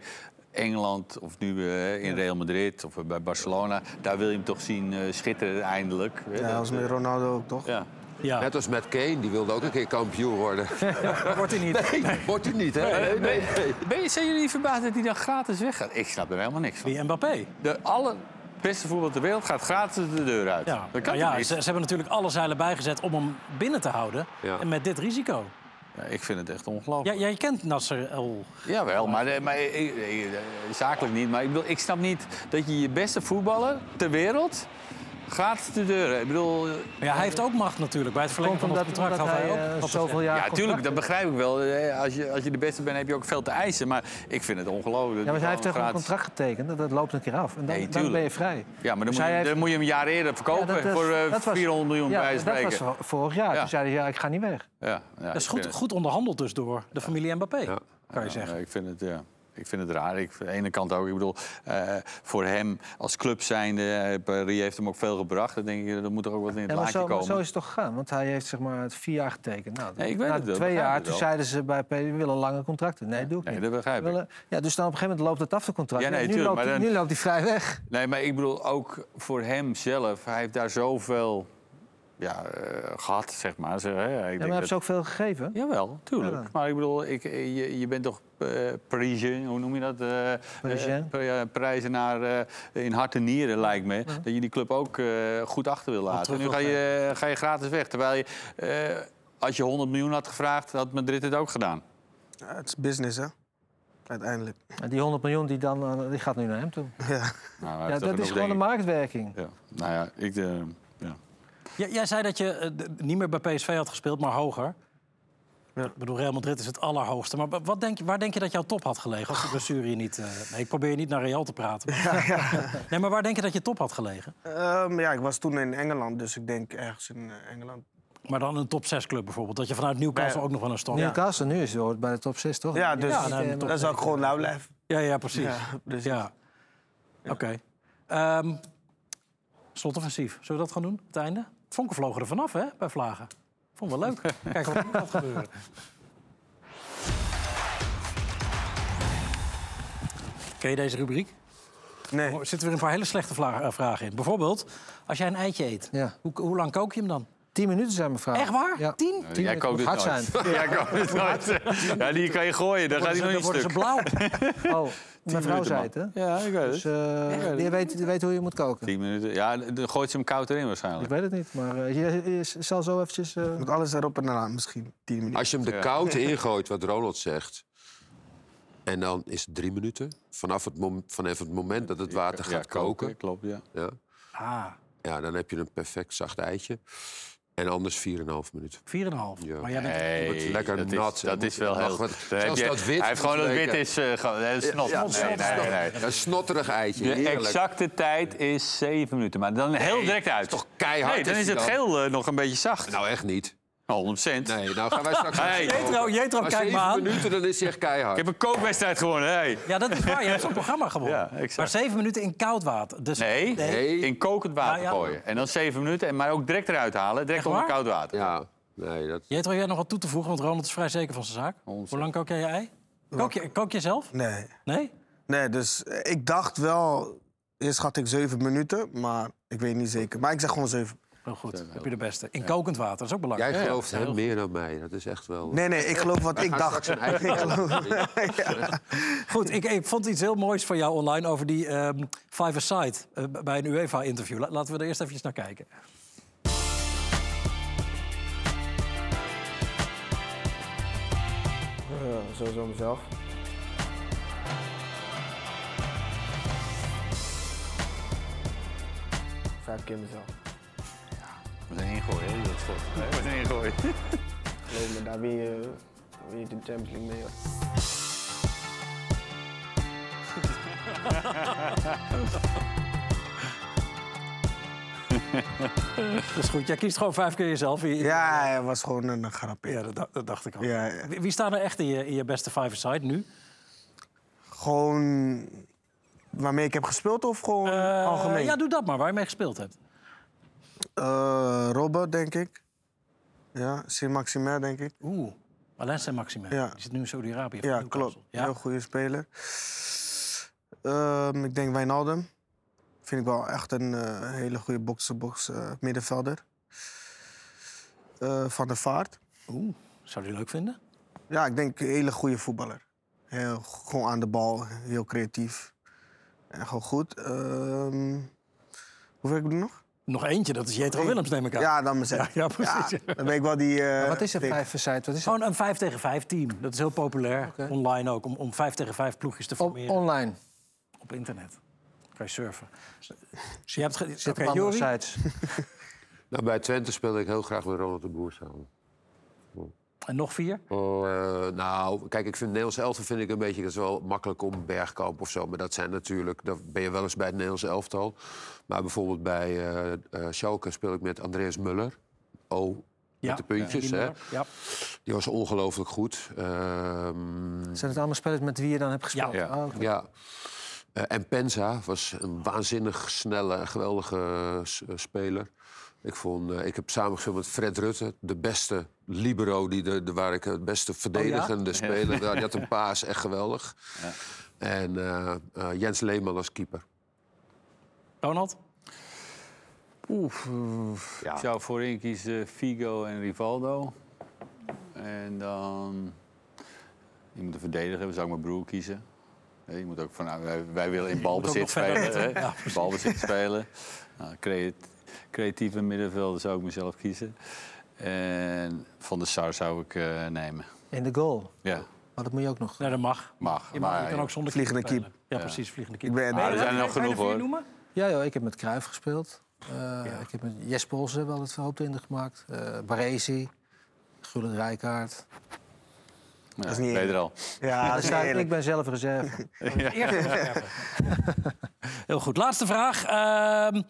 Engeland of nu eh, in Real Madrid of bij Barcelona... daar wil je hem toch zien eh, schitteren eindelijk. Ja, dat was met Ronaldo ook, toch? Ja. Ja, Net als met Kane, die wilde ook een keer kampioen worden. (laughs) wordt hij niet. Nee, wordt hij niet, hè? Nee, nee, nee. Ben je, zijn jullie niet verbaasd dat hij dan gratis weggaat? Ik snap er helemaal niks van. Wie Mbappé? De allerbeste voetbal ter wereld gaat gratis de deur uit. Ja, Dat kan Nou ja niet? ze, ze hebben natuurlijk alle zeilen bijgezet om hem binnen te houden. Ja. En met dit risico. Ja, ik vind het echt ongelooflijk. Ja, jij kent Nasser El. Jawel, maar, eh, maar eh, eh, zakelijk niet. Maar ik, bedoel, ik snap niet dat je je beste voetballer ter wereld gratis de deur... Ik bedoel... eh, ja, hij heeft ook macht natuurlijk. Bij het verlengen van het contract had hij hij ook. eh, zoveel jaar Ja, tuurlijk, dat begrijp ik wel. Eh, Als je, als je de beste bent, heb je ook veel te eisen. Maar ik vind het ongelooflijk. Ja, maar hij heeft toch een gratis- contract getekend? Dat, loopt een keer af. En dan, Nee, dan tuurlijk. ben je vrij. Ja, maar dan, Dus moet, je, heeft- dan moet je hem een jaar eerder verkopen Ja, dat is- voor eh, dat was- 400 miljoen ja, bij dat spreken. was vor- vorig jaar. Ja. Toen zei hij, ja, ik ga niet weg. Ja, ja, Dat is goed, goed onderhandeld dus door de familie Mbappé, Ja. kan je Ja, zeggen. ik vind het, ja. Ik vind het raar. Ik, aan de ene kant ook. Ik bedoel, eh, voor hem als club zijnde, eh, Paris heeft hem ook veel gebracht. Dan denk ik, er moet er ook wat in het Ja, maar, laadje zo, maar komen. zo is het toch gegaan? Want hij heeft zeg maar het vier jaar getekend. Nou, Nee, ik weet na het wel, twee jaar, het toen zeiden ze bij P, we willen lange contracten. Nee, doe ik Nee, niet. dat begrijp ik. ja, dus dan op een gegeven moment loopt het af, de contract. Ja, nee, nu, tuurlijk, loopt, dan- nu loopt hij vrij weg. Nee, maar ik bedoel ook voor hem zelf. Hij heeft daar zoveel ja, eh, gehad, zeg maar. Zeg, hè. Ik Ja, denk maar hij dat- heeft ze ook veel gegeven. Jawel, tuurlijk. Ja, maar ik bedoel, ik, je, je bent toch eh Parisien, hoe noem je dat? eh Parisien. eh, Parijzenaar eh, in hart en nieren, lijkt me. Dat je die club ook eh, goed achter wil laten. En nu ga je, ga je gratis weg. Terwijl je, eh, als je 100 miljoen had gevraagd, had Madrid het ook gedaan. Ja, het is business, hè? Uiteindelijk. En die 100 miljoen die dan, die gaat nu naar hem toe. Ja. Nou, Ja, dat is gewoon de marktwerking. Ja. Nou ja, ik... ja. Jij, jij zei dat je eh, niet meer bij PSV had gespeeld, maar hoger. Ja. Ik bedoel, Real Madrid is het allerhoogste. Maar wat denk, je- waar denk je dat jouw top had gelegen? Als de blessure je niet... eh, nee, ik probeer je niet naar Real te praten. maar- (laughs) Nee, maar waar denk je dat je top had gelegen? Ehm, ja, ik was toen in Engeland, dus ik denk ergens in eh, Engeland. Maar dan een top 6 club bijvoorbeeld. Dat je vanuit Newcastle Bij- ook nog wel een stap... Newcastle nu is hoort bij de top 6, toch? Ja, dus Ja, nou, daar zou ik gewoon nou blijven. Ja, ja, precies. Ja, dus Ja. Oké. Ehm, slotoffensief. Zullen we dat gaan doen, het einde? Vonken vlogen er vanaf, hè, bij Vlagen. Vond wel leuk. (laughs) Kijken wat er gaat gebeuren. Ken je deze rubriek? Nee. Er zitten weer een paar hele slechte eh, vragen in. Bijvoorbeeld, als jij een eitje eet, Ja. hoe, hoe lang kook je hem dan? 10 minuten zijn mevrouw. Echt waar? Ja. Tien? Tien Jij minuten. kookt het hard nooit. zijn. Jij kookt het nooit. Ja, die kan je gooien, dan gaat hij nog Dan niet worden ze stuk. blauw. (laughs) (laughs) Oh, mijn vrouw zei het, hè? Ja, ik weet Dus het. eh, die, weet, weet hoe je moet koken. 10 minuten. Ja, dan gooit ze hem koud erin Ik waarschijnlijk. weet het niet, maar eh, je, je zal zo eventjes... eh, Met alles erop en eraan, misschien 10 minuten. Als je hem de Ja. koud (laughs) ingooit, wat Ronald zegt... en dan is het drie minuten. Vanaf het, mom- vanaf het moment dat het water Ja, gaat koken... Klopt, ja. Ja, Ah, ja, dan heb je een perfect zacht eitje. En anders 4,5 minuten. 4,5. Ja. Maar jij bent... Nee, lekker dat nat. Is, dat is wel heel... wat- zelfs je- dat wit hij heeft gewoon dat wit is uh, gewoon heel snot. Ja, nee, nee, nee, nee. Een snotterig eitje. De heerlijk. exacte tijd is 7 minuten. Maar dan heel direct uit. toch keihard Nee, dan is is het dan. geel eh, nog een beetje zacht. Nou, echt niet. 100 cent. Nee, nou gaan wij straks... (laughs) Hey. Jetro, Jetro, kijk zeven maar aan. minuten, dan is hij echt keihard. Ik heb een kookwedstrijd gewonnen. Hey. Ja, dat is waar. Je hebt zo'n programma gewonnen. Ja, exact. maar zeven minuten in koud water. Dus Nee, Nee. in kokend water Ja, ja. gooien. En dan 7 minuten, en maar ook direct eruit halen. Direct onder koud water. Ja, nee, dat... Jetro, jij nog wat toe te voegen? Want Ronald is vrij zeker van zijn zaak. Hoe lang kook jij je ei? Kook je, kook je zelf? Nee. Nee? Nee, dus eh, ik dacht wel... Eerst had ik zeven minuten, maar ik weet niet zeker. Maar ik zeg gewoon zeven. Heel goed. Heb je de beste. In kokend water, dat is ook belangrijk. Jij gelooft ja. hem meer dan mij. Dat is echt wel... Nee, nee, ik geloof wat ik dacht. (laughs) (laughs) Goed, ik, ik vond iets heel moois van jou online over die ehm five-a-side eh, bij een UEFA-interview. laten we er eerst even naar kijken. Ja, sowieso mezelf. Vijf keer mezelf. We zijn ingooien, hè, dat. (laughs) Nee, ingooien. Geloof me, daar win je, win je de Champions League mee. Hoor. (laughs) Dat is goed. Jij kiest gewoon vijf keer jezelf. Ja, het was gewoon een grapje. Ja, dat, da- dat dacht ik al. Ja, ja. Wie, wie staan er echt in je, in je beste five-a-side nu? Gewoon waarmee ik heb gespeeld of gewoon Eh, algemeen? Ja, doe dat maar, waar je mee gespeeld hebt. Robert, denk ik. Ja, Saint-Maximin, denk ik. Oeh, Alain Saint-Maximin. Ja. Die zit nu in Saudi-Arabië. Ja, klopt. Ja? Heel goede speler. Ehm, ik denk Wijnaldum. Vind ik wel echt een eh, hele goede box-to-box eh, middenvelder. Van der Vaart. Oeh, zou je leuk vinden? Ja, ik denk een hele goede voetballer. Heel, gewoon aan de bal, heel creatief. En gewoon goed. Ehm hoeveel heb ik er nog? Nog eentje, dat is Jetro Willems, neem ik aan. Ja, dan mezelf. Ja, ja, precies. dan ben ik wel die... eh, Maar wat is een dik. vijf site? Wat is het? Gewoon een 5 tegen 5 team. Dat is heel populair. Online ook, om, om 5 tegen 5 ploegjes te Op, formeren. online. op internet. Kan je surfen. Je hebt ge- Zit Oké, op andere Jori? sites. (laughs) Nou, bij Twente speelde ik heel graag met Ronald de Boer samen. En nog vier? Oh, eh, nou, kijk, ik vind Nederlands elftal vind ik een beetje... dat is wel makkelijk om Bergkamp of zo. Maar dat zijn natuurlijk... dan ben je wel eens bij het Nederlands elftal. Maar bijvoorbeeld bij eh eh, Schalke speel ik met Andreas Muller. Oh, met de puntjes, die hè. Ja. Die was ongelooflijk goed. Ehm, Zijn het allemaal spelers met wie je dan hebt gespeeld? Ja. Oh, ja. Eh, en Penza was een waanzinnig snelle en geweldige speler. Ik, vond, eh, ik heb samengespeeld met Fred Rutte, de beste libero, die de, de, waar ik het beste verdedigende speler. Ja, Die had een (laughs) paas, echt geweldig. En eh, eh, Jens Leeman als keeper. Ronald? Oef, oef. Ik zou voorin kiezen Figo en Rivaldo. En dan... Je moet een verdediger hebben, zou ik mijn broer kiezen. Je moet ook van, nou, wij, wij willen in (laughs) balbezit spelen. hè. (laughs) balbezit spelen. Nou, creat- creatieve middenvelder zou ik mezelf kiezen. En Van der Sar zou ik eh, nemen. In de goal. Ja, Maar dat moet je ook nog. Nee, dat mag. mag. Je, mag, je maar, kan ook zonder Vliegende keeper keep. Ja, precies, vliegende keep. Ik ben, Maar er zijn er nog genoeg hoor. noemen? Ja, joh, ik heb met Cruijff gespeeld. Eh, Ik heb met Jesper Olsen wel het verhoopte gemaakt. Uh, Baresi, Gullit Rijkaard. Ja, is niet ben je er al. ja, dat is niet ik ben zelf reserve. (laughs) (laughs) Heel goed. Laatste vraag. Ehm,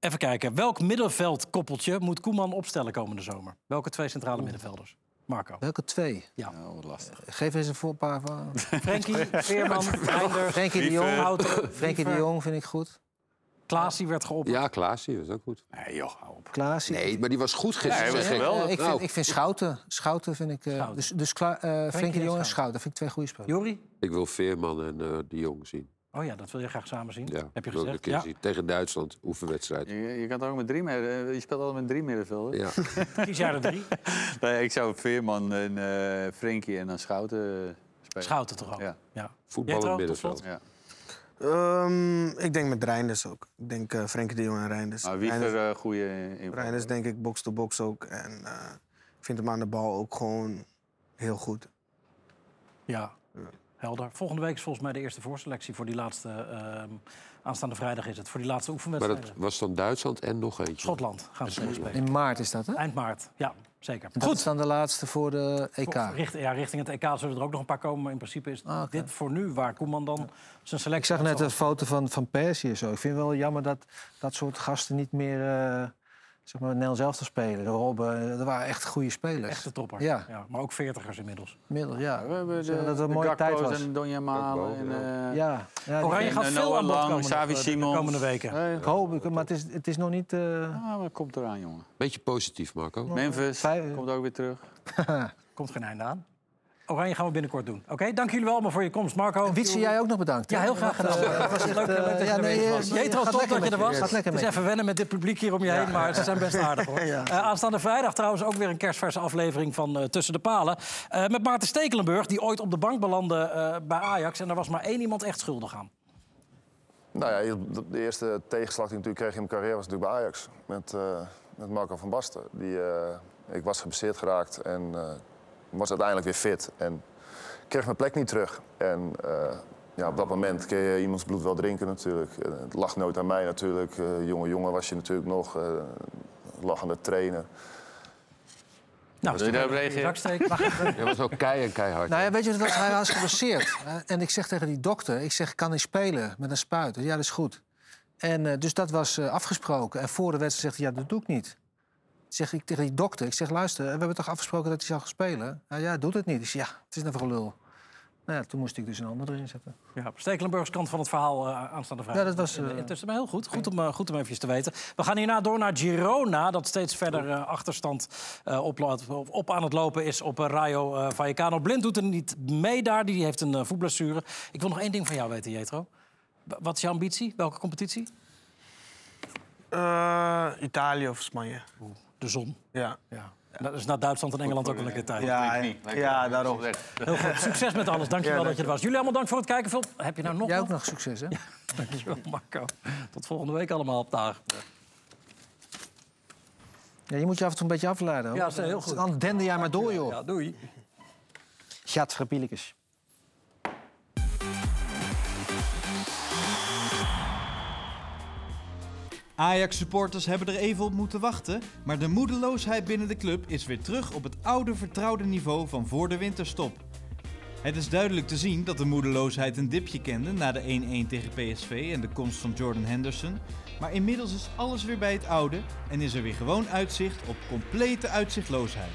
even kijken. Welk middenveldkoppeltje moet Koeman opstellen komende zomer? Welke twee centrale middenvelders? Marco. Welke twee? Ja. Oh, wat lastig. Geef eens een voorpaar van. (laughs) Frenkie, (laughs) Veerman, Reinders, Frenkie de. Jong. Houten, (laughs) Frenkie de Jong vind ik goed. Klaasie werd geopperd. Ja, Klaas, die was ook goed. Nee, joh, hou op. Klaasie. Nee, maar die was goed gisteren. Nee, hij was zeg ik. geweldig. Eh, ik, vind, Nou. ik vind Schouten. Schouten vind ik. eh, Schouten. Dus, dus eh, Frenkie de Jong en Schouten. Schouten vind ik twee goede spelers. Jori? Ik wil Veerman en eh de Jong zien. Oh ja, dat wil je graag samen zien. Ja, Heb je gezegd? een keer Ja. zien. Tegen Duitsland, oefenwedstrijd. Je, je kan het ook met drie midden, je speelt altijd met drie middenvelden. Ja. (laughs) Kies jij er drie? (laughs) Nee, ik zou Veerman en eh Frenkie en dan Schouten eh, spelen. Schouten toch al? Ja. ja. Voetbal middenveld. Ja. Ehm, ik denk met Reinders ook. Ik denk eh Frenkie de Jong en Reinders. Maar wie Reinders, er uh, goede in Reinders denk ik box-to-box ook. En eh, ik vind hem aan de bal ook gewoon heel goed. Ja, helder. Volgende week is volgens mij de eerste voorselectie voor die laatste... ehm, aanstaande vrijdag is het, voor die laatste Maar oefenwedstrijd. dat was dan Duitsland en nog eentje. Schotland gaan ze tegen spelen. In maart is dat, hè? Eind maart, ja, zeker. Dat is dan de laatste voor de EK. Richt, ja, richting het EK zullen er ook nog een paar komen. Maar in principe is Ah, dit voor nu waar Koeman dan zijn Ik selectie... zag net een foto van, van Persie en zo. Ik vind het wel jammer dat dat soort gasten niet meer eh, zeg maar, Nel zelf te spelen. De Robben, dat waren echt goede spelers. Echte toppers. Ja. Ja, maar ook veertigers inmiddels. Inmiddels, ja. We hebben de, dat het een de mooie tijd was. en Donja Malen. Gakpo, En, ja. eh, Ja, ja Oranje gaat eh, veel Noah aan bod komen Xavi de- de komende weken. Eh, ik hoop, het, maar het is, het is nog niet... eh, ah, maar het komt eraan, jongen. Beetje positief, Marco. Memphis vijf- komt ook weer terug. (laughs) Komt geen einde aan. Oranje gaan we binnenkort doen. Oké, dank jullie wel allemaal voor je komst. Marco. Wietse, jij ook nog bedankt. Ja, heel graag gedaan. eh, het was echt, leuk, leuk eh, dat je ja, er eh, was. Jetro, top lekker dat je er was. Gaat lekker Het is even wennen met dit publiek hier om je heen, maar ze zijn best aardig hoor. (laughs) Ja. Eh, aanstaande vrijdag trouwens ook weer een kerstverse aflevering van eh, Tussen de Palen. Eh, met Maarten Stekelenburg, die ooit op de bank belandde eh, bij Ajax. En daar was maar één iemand echt schuldig aan. Nou ja, de- eerste tegenslag die ik natuurlijk kreeg in mijn carrière was natuurlijk bij Ajax. Met, eh, met Marco van Basten. Die, eh, ik was geblesseerd geraakt en eh, was uiteindelijk weer fit. En kreeg mijn plek niet terug. En eh, ja, op dat moment kun je iemands bloed wel drinken natuurlijk. Eh, het lag nooit aan mij natuurlijk. Eh, jonge jongen was je natuurlijk nog. eh lag aan het trainen. Nou, Wil je daarop reageren? (laughs) Je was ook kei en keihard. Nou ja, weet je, wat het was, hij was geblesseerd. Eh, En ik zeg tegen die dokter, ik zeg, kan hij spelen met een spuit? Ja, dat is goed. En eh, dus dat was eh, afgesproken. En voor de wedstrijd zegt hij, ja, dat doe ik niet. Zeg ik tegen die dokter, ik zeg, luister, we hebben toch afgesproken dat hij zou gaan spelen? Nou ja, doet het niet. Ik zeg, ja, het is net voor lul. Nou ja, toen moest ik dus een ander erin zetten. Ja, Stekelenburgs kant van het verhaal eh, aanstaande vrijdag. Ja, dat was, eh, Intussen, maar heel goed. Goed om, eh, goed om even te weten. We gaan hierna door naar Girona, dat steeds verder achterstand eh, op, op aan het lopen is op Rayo Vallecano. Blind doet er niet mee daar, die heeft een uh, voetblessure. Ik wil nog één ding van jou weten, Jetro. Wat is jouw ambitie? Welke competitie? Eh, Italië of Spanje. De zon. Ja, Ja. Dat is naar Duitsland en Engeland ook wel een keer tijd. ja, lekker. ja daarom. Heel goed. Succes met alles. Dankjewel Ja, dat je er was. Jullie allemaal dank voor het kijken. Heb je nou nog Jij ook nog succes, hè? (laughs) Dankjewel, Marco. Tot volgende week allemaal op dagen. Ja, je moet je af en toe een beetje afleiden. hoor. Ja, dat is heel goed. Dan dende jij maar door, joh. Ja, doei. Gadverpielekes. Ajax-supporters hebben er even op moeten wachten, maar de moedeloosheid binnen de club is weer terug op het oude vertrouwde niveau van voor de winterstop. Het is duidelijk te zien dat de moedeloosheid een dipje kende na de 1-1 tegen PSV en de komst van Jordan Henderson. Maar inmiddels is alles weer bij het oude en is er weer gewoon uitzicht op complete uitzichtloosheid.